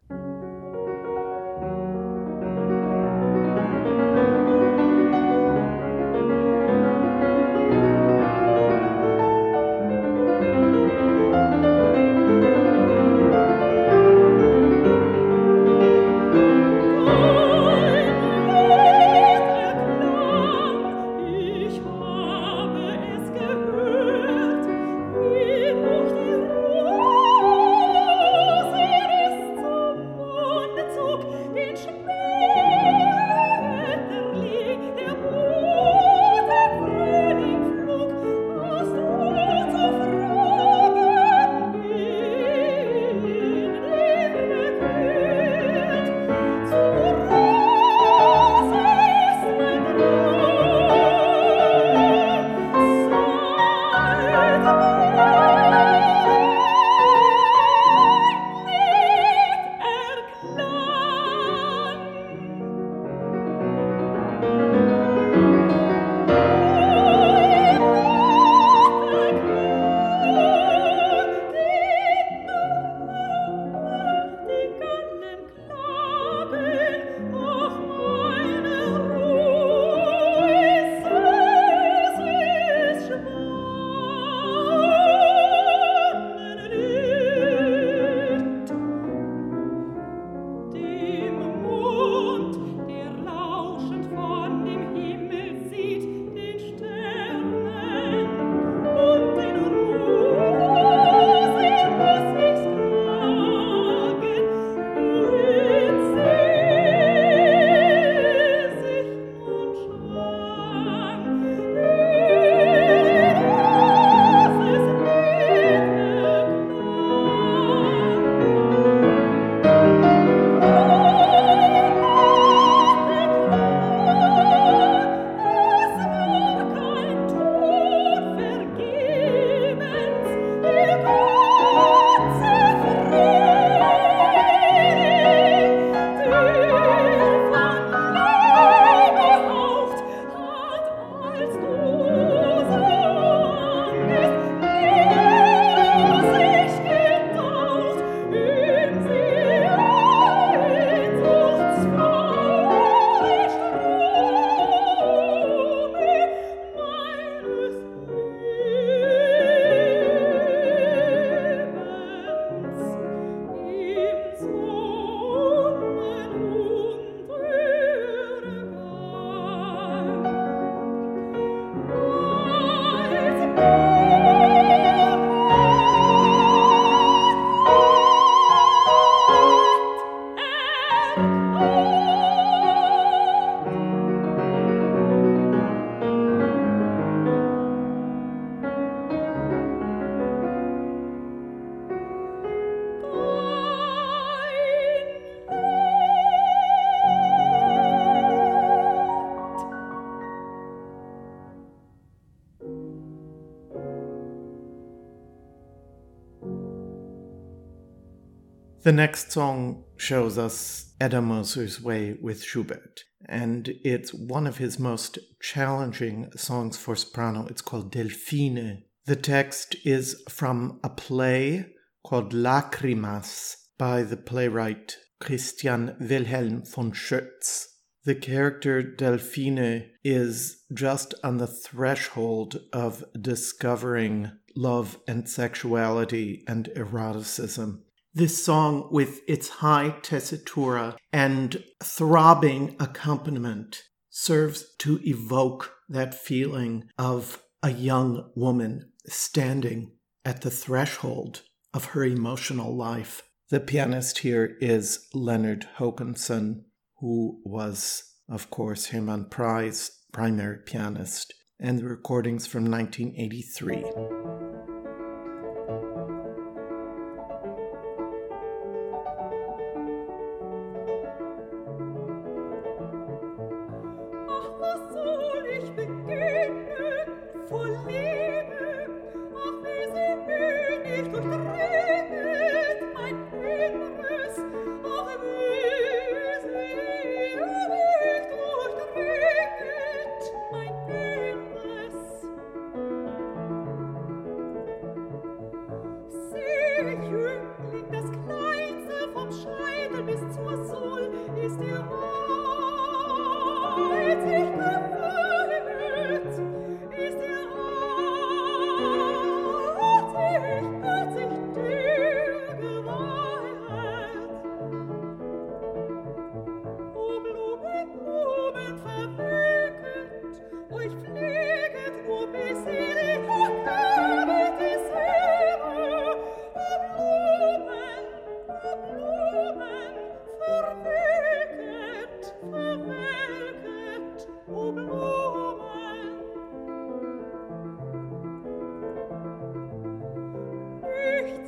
The next song shows us Edda Moser's way with Schubert, and it's one of his most challenging songs for soprano. It's called Delfine. The text is from a play called Lacrimas by the playwright Christian Wilhelm von Schütz. The character Delfine is just on the threshold of discovering love and sexuality and eroticism. This song, with its high tessitura and throbbing accompaniment, serves to evoke that feeling of a young woman standing at the threshold of her emotional life. The pianist here is Leonard Hokanson, who was, of course, Hermann Prey's primary pianist and the recordings from 1983.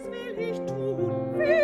I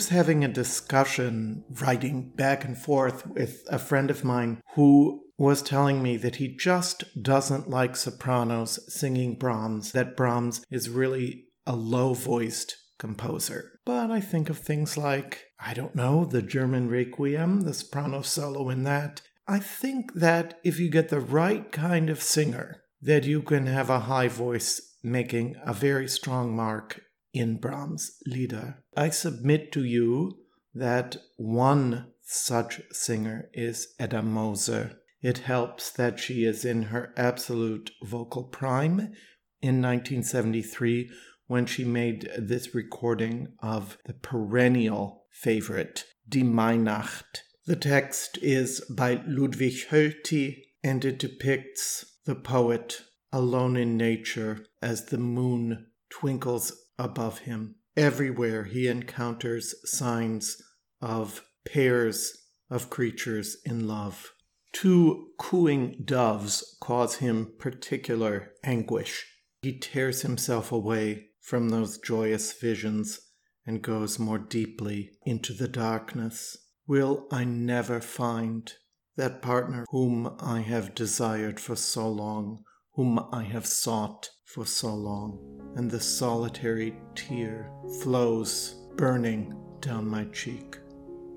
was having a discussion, writing back and forth with a friend of mine who was telling me that he just doesn't like sopranos singing Brahms, that Brahms is really a low voiced composer. But I think of things like, I don't know, the German Requiem, the soprano solo in that. I think that if you get the right kind of singer, that you can have a high voice making a very strong mark in Brahms' Lieder. I submit to you that one such singer is Edda Moser. It helps that she is in her absolute vocal prime in 1973 when she made this recording of the perennial favorite, Die Mainacht. The text is by Ludwig Hölty and it depicts the poet alone in nature as the moon twinkles above him. Everywhere he encounters signs of pairs of creatures in love. Two cooing doves cause him particular anguish. He tears himself away from those joyous visions and goes more deeply into the darkness. Will I never find that partner whom I have desired for so long, whom I have sought for so long? And the solitary tear flows burning down my cheek.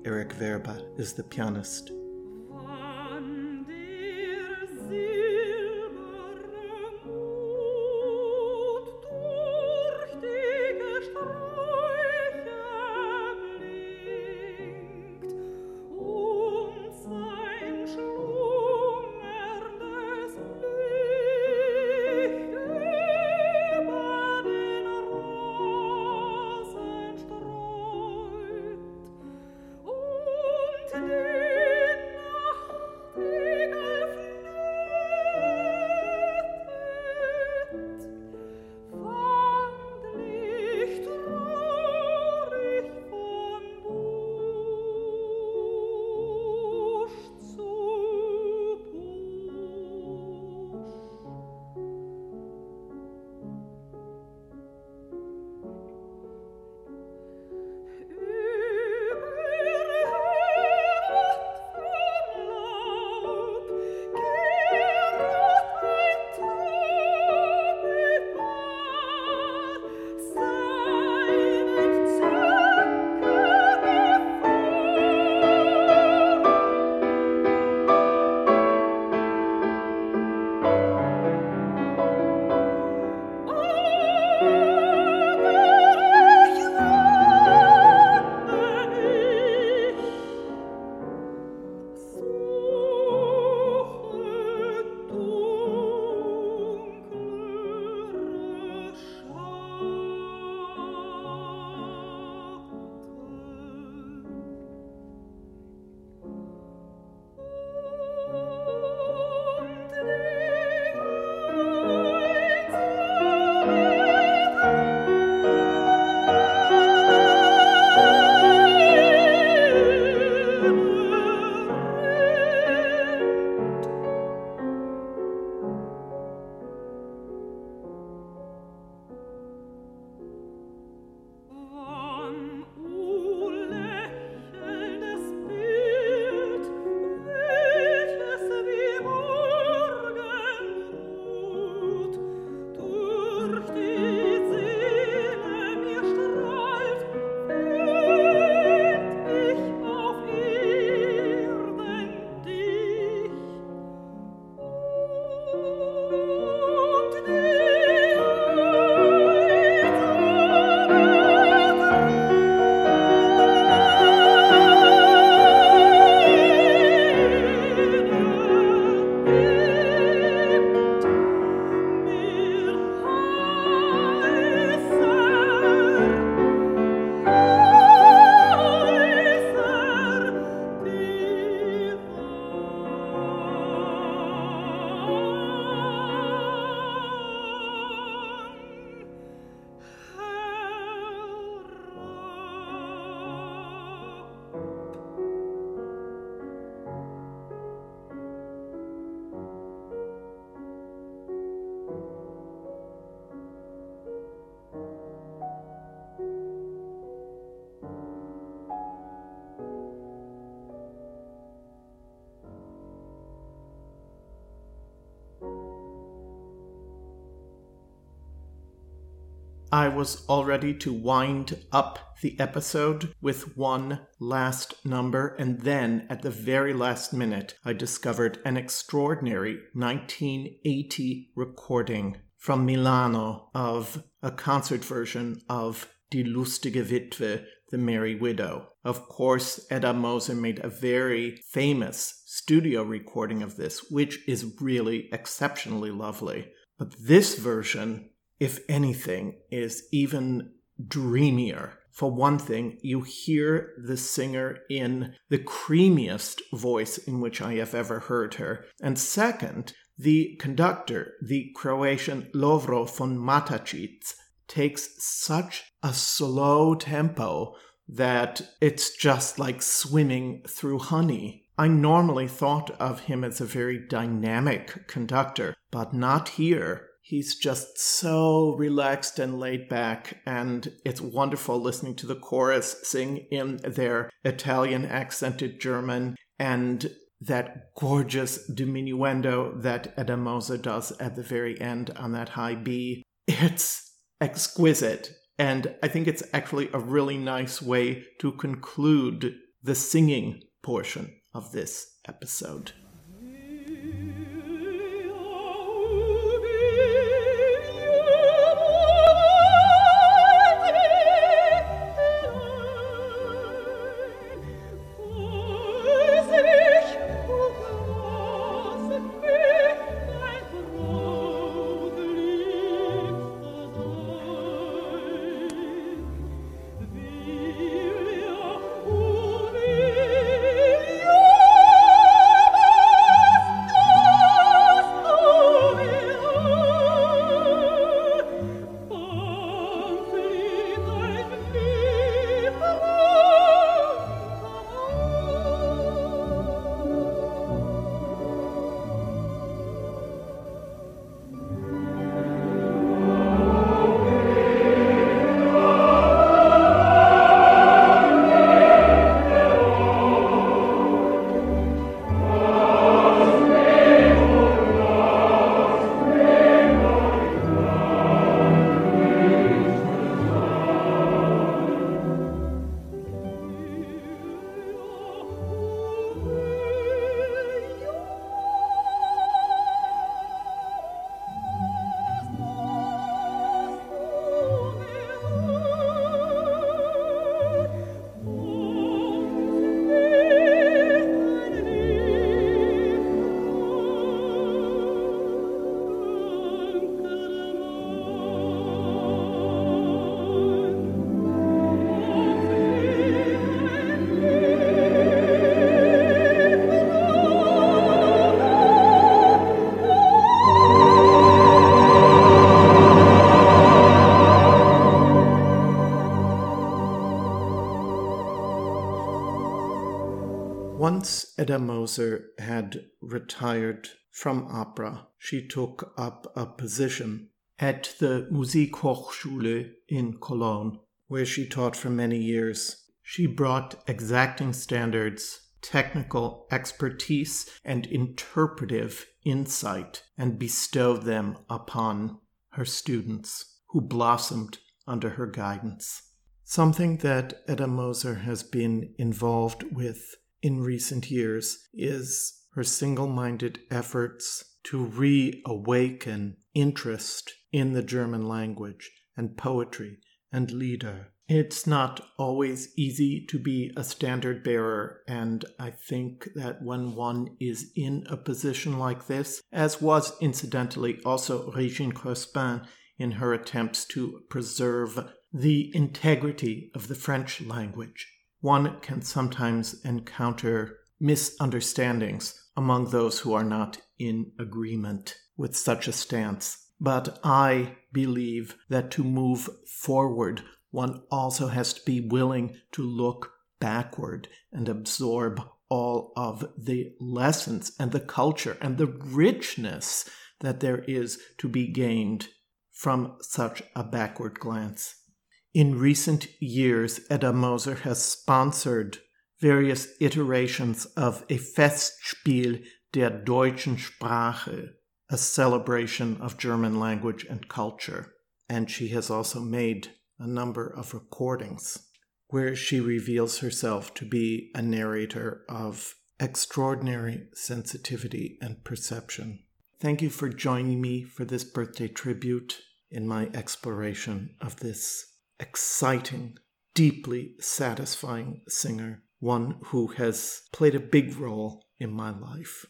Erik Werba is the pianist. I was all ready to wind up the episode with one last number, and then at the very last minute, I discovered an extraordinary 1980 recording from Milano of a concert version of Die lustige Witwe, The Merry Widow. Of course, Edda Moser made a very famous studio recording of this, which is really exceptionally lovely. But this version if anything, is even dreamier. For one thing, you hear the singer in the creamiest voice in which I have ever heard her. And second, the conductor, the Croatian Lovro von Matačić, takes such a slow tempo that it's just like swimming through honey. I normally thought of him as a very dynamic conductor, but not here. He's just so relaxed and laid back, and it's wonderful listening to the chorus sing in their Italian accented German and that gorgeous diminuendo that Edda Moser does at the very end on that high B. It's exquisite, and I think it's actually a really nice way to conclude the singing portion of this episode. Moser had retired from opera, she took up a position at the Musikhochschule in Cologne, where she taught for many years. She brought exacting standards, technical expertise, and interpretive insight and bestowed them upon her students, who blossomed under her guidance. Something that Edda Moser has been involved with in recent years is her single minded efforts to reawaken interest in the German language and poetry and Lieder. It's not always easy to be a standard bearer, and I think that when one is in a position like this, as was incidentally also Regine Crespin in her attempts to preserve the integrity of the French language, one can sometimes encounter misunderstandings among those who are not in agreement with such a stance. But I believe that to move forward, one also has to be willing to look backward and absorb all of the lessons and the culture and the richness that there is to be gained from such a backward glance. In recent years, Edda Moser has sponsored various iterations of a Festspiel der deutschen Sprache, a celebration of German language and culture. And she has also made a number of recordings where she reveals herself to be a narrator of extraordinary sensitivity and perception. Thank you for joining me for this birthday tribute in my exploration of this exciting, deeply satisfying singer, one who has played a big role in my life.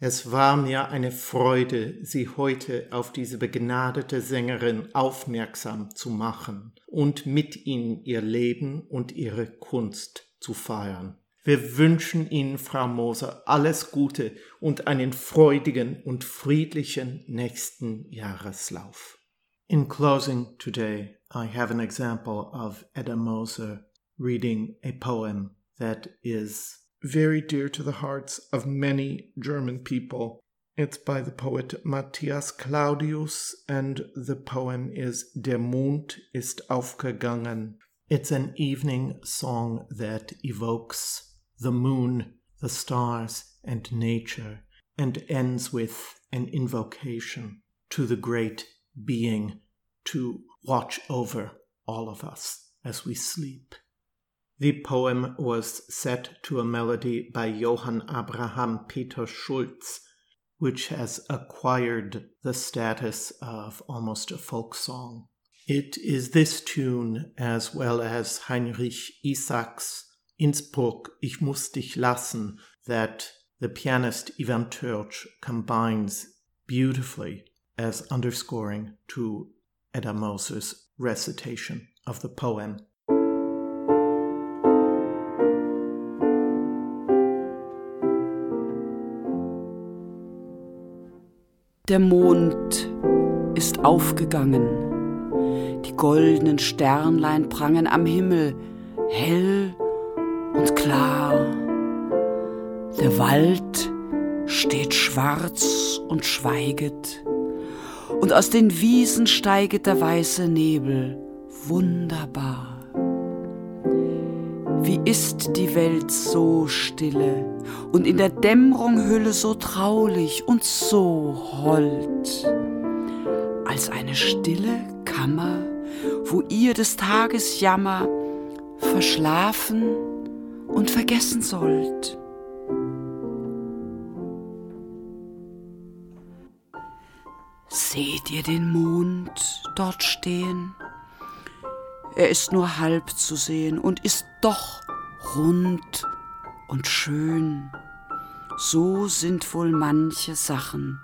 Es war mir eine Freude, Sie heute auf diese begnadete Sängerin aufmerksam zu machen und mit Ihnen Ihr Leben und Ihre Kunst zu feiern. Wir wünschen Ihnen, Frau Moser, alles Gute und einen freudigen und friedlichen nächsten Jahreslauf. In closing today, I have an example of Edda Moser reading a poem that is very dear to the hearts of many German people. It's by the poet Matthias Claudius, and the poem is Der Mond ist aufgegangen. It's an evening song that evokes the moon, the stars, and nature, and ends with an invocation to the great being to watch over all of us as we sleep. The poem was set to a melody by Johann Abraham Peter Schulz, which has acquired the status of almost a folk song. It is this tune, as well as Heinrich Isaac's Innsbruck, Ich muss dich lassen, that the pianist Ivan Turch combines beautifully as underscoring to Edda Moser's recitation of the poem. Der Mond ist aufgegangen. Die goldenen Sternlein prangen am Himmel, hell und klar. Der Wald steht schwarz und schweiget, und aus den Wiesen steiget der weiße Nebel, wunderbar. Wie ist die Welt so stille und in der Dämmerung Hülle so traulich und so hold, als eine stille Kammer, wo ihr des Tages Jammer verschlafen und vergessen sollt. Seht ihr den Mond dort stehen? Er ist nur halb zu sehen und ist doch rund und schön. So sind wohl manche Sachen,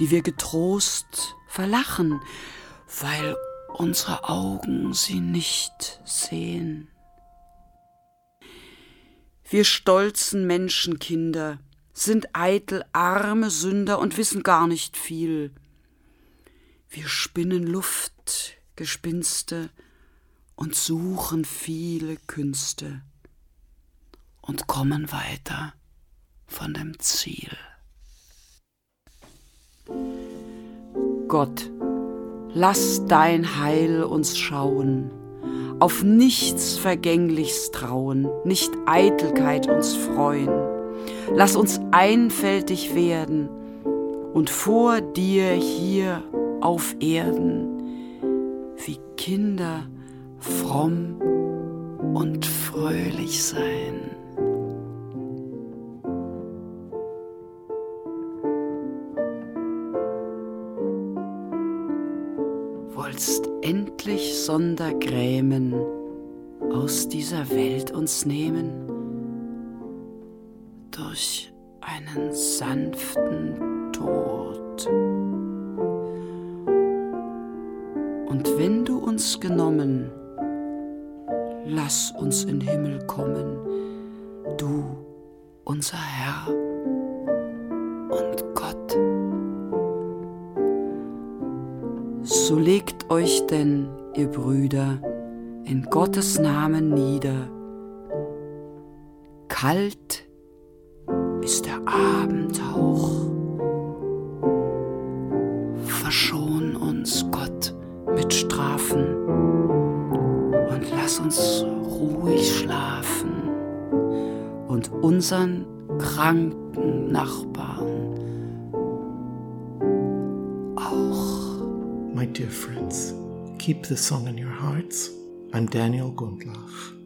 die wir getrost verlachen, weil unsere Augen sie nicht sehen. Wir stolzen Menschenkinder sind eitel arme Sünder und wissen gar nicht viel. Wir spinnen Luftgespinste, und suchen viele Künste und kommen weiter von dem Ziel. Gott, lass dein Heil uns schauen, auf nichts Vergänglichs trauen, nicht Eitelkeit uns freuen. Lass uns einfältig werden und vor dir hier auf Erden wie Kinder fromm und fröhlich sein. Wollst endlich Sondergrämen aus dieser Welt uns nehmen, durch einen sanften Tod. Und wenn du uns genommen, lass uns in Himmel kommen, du, unser Herr und Gott. So legt euch denn, ihr Brüder, in Gottes Namen nieder. Kalt ist der Abendhauch. Verschon uns, Gott, mit Strafen und lass uns ruhig schlafen und unseren kranken Nachbarn auch. My dear friends, keep the song in your hearts. I'm Daniel Gundlach.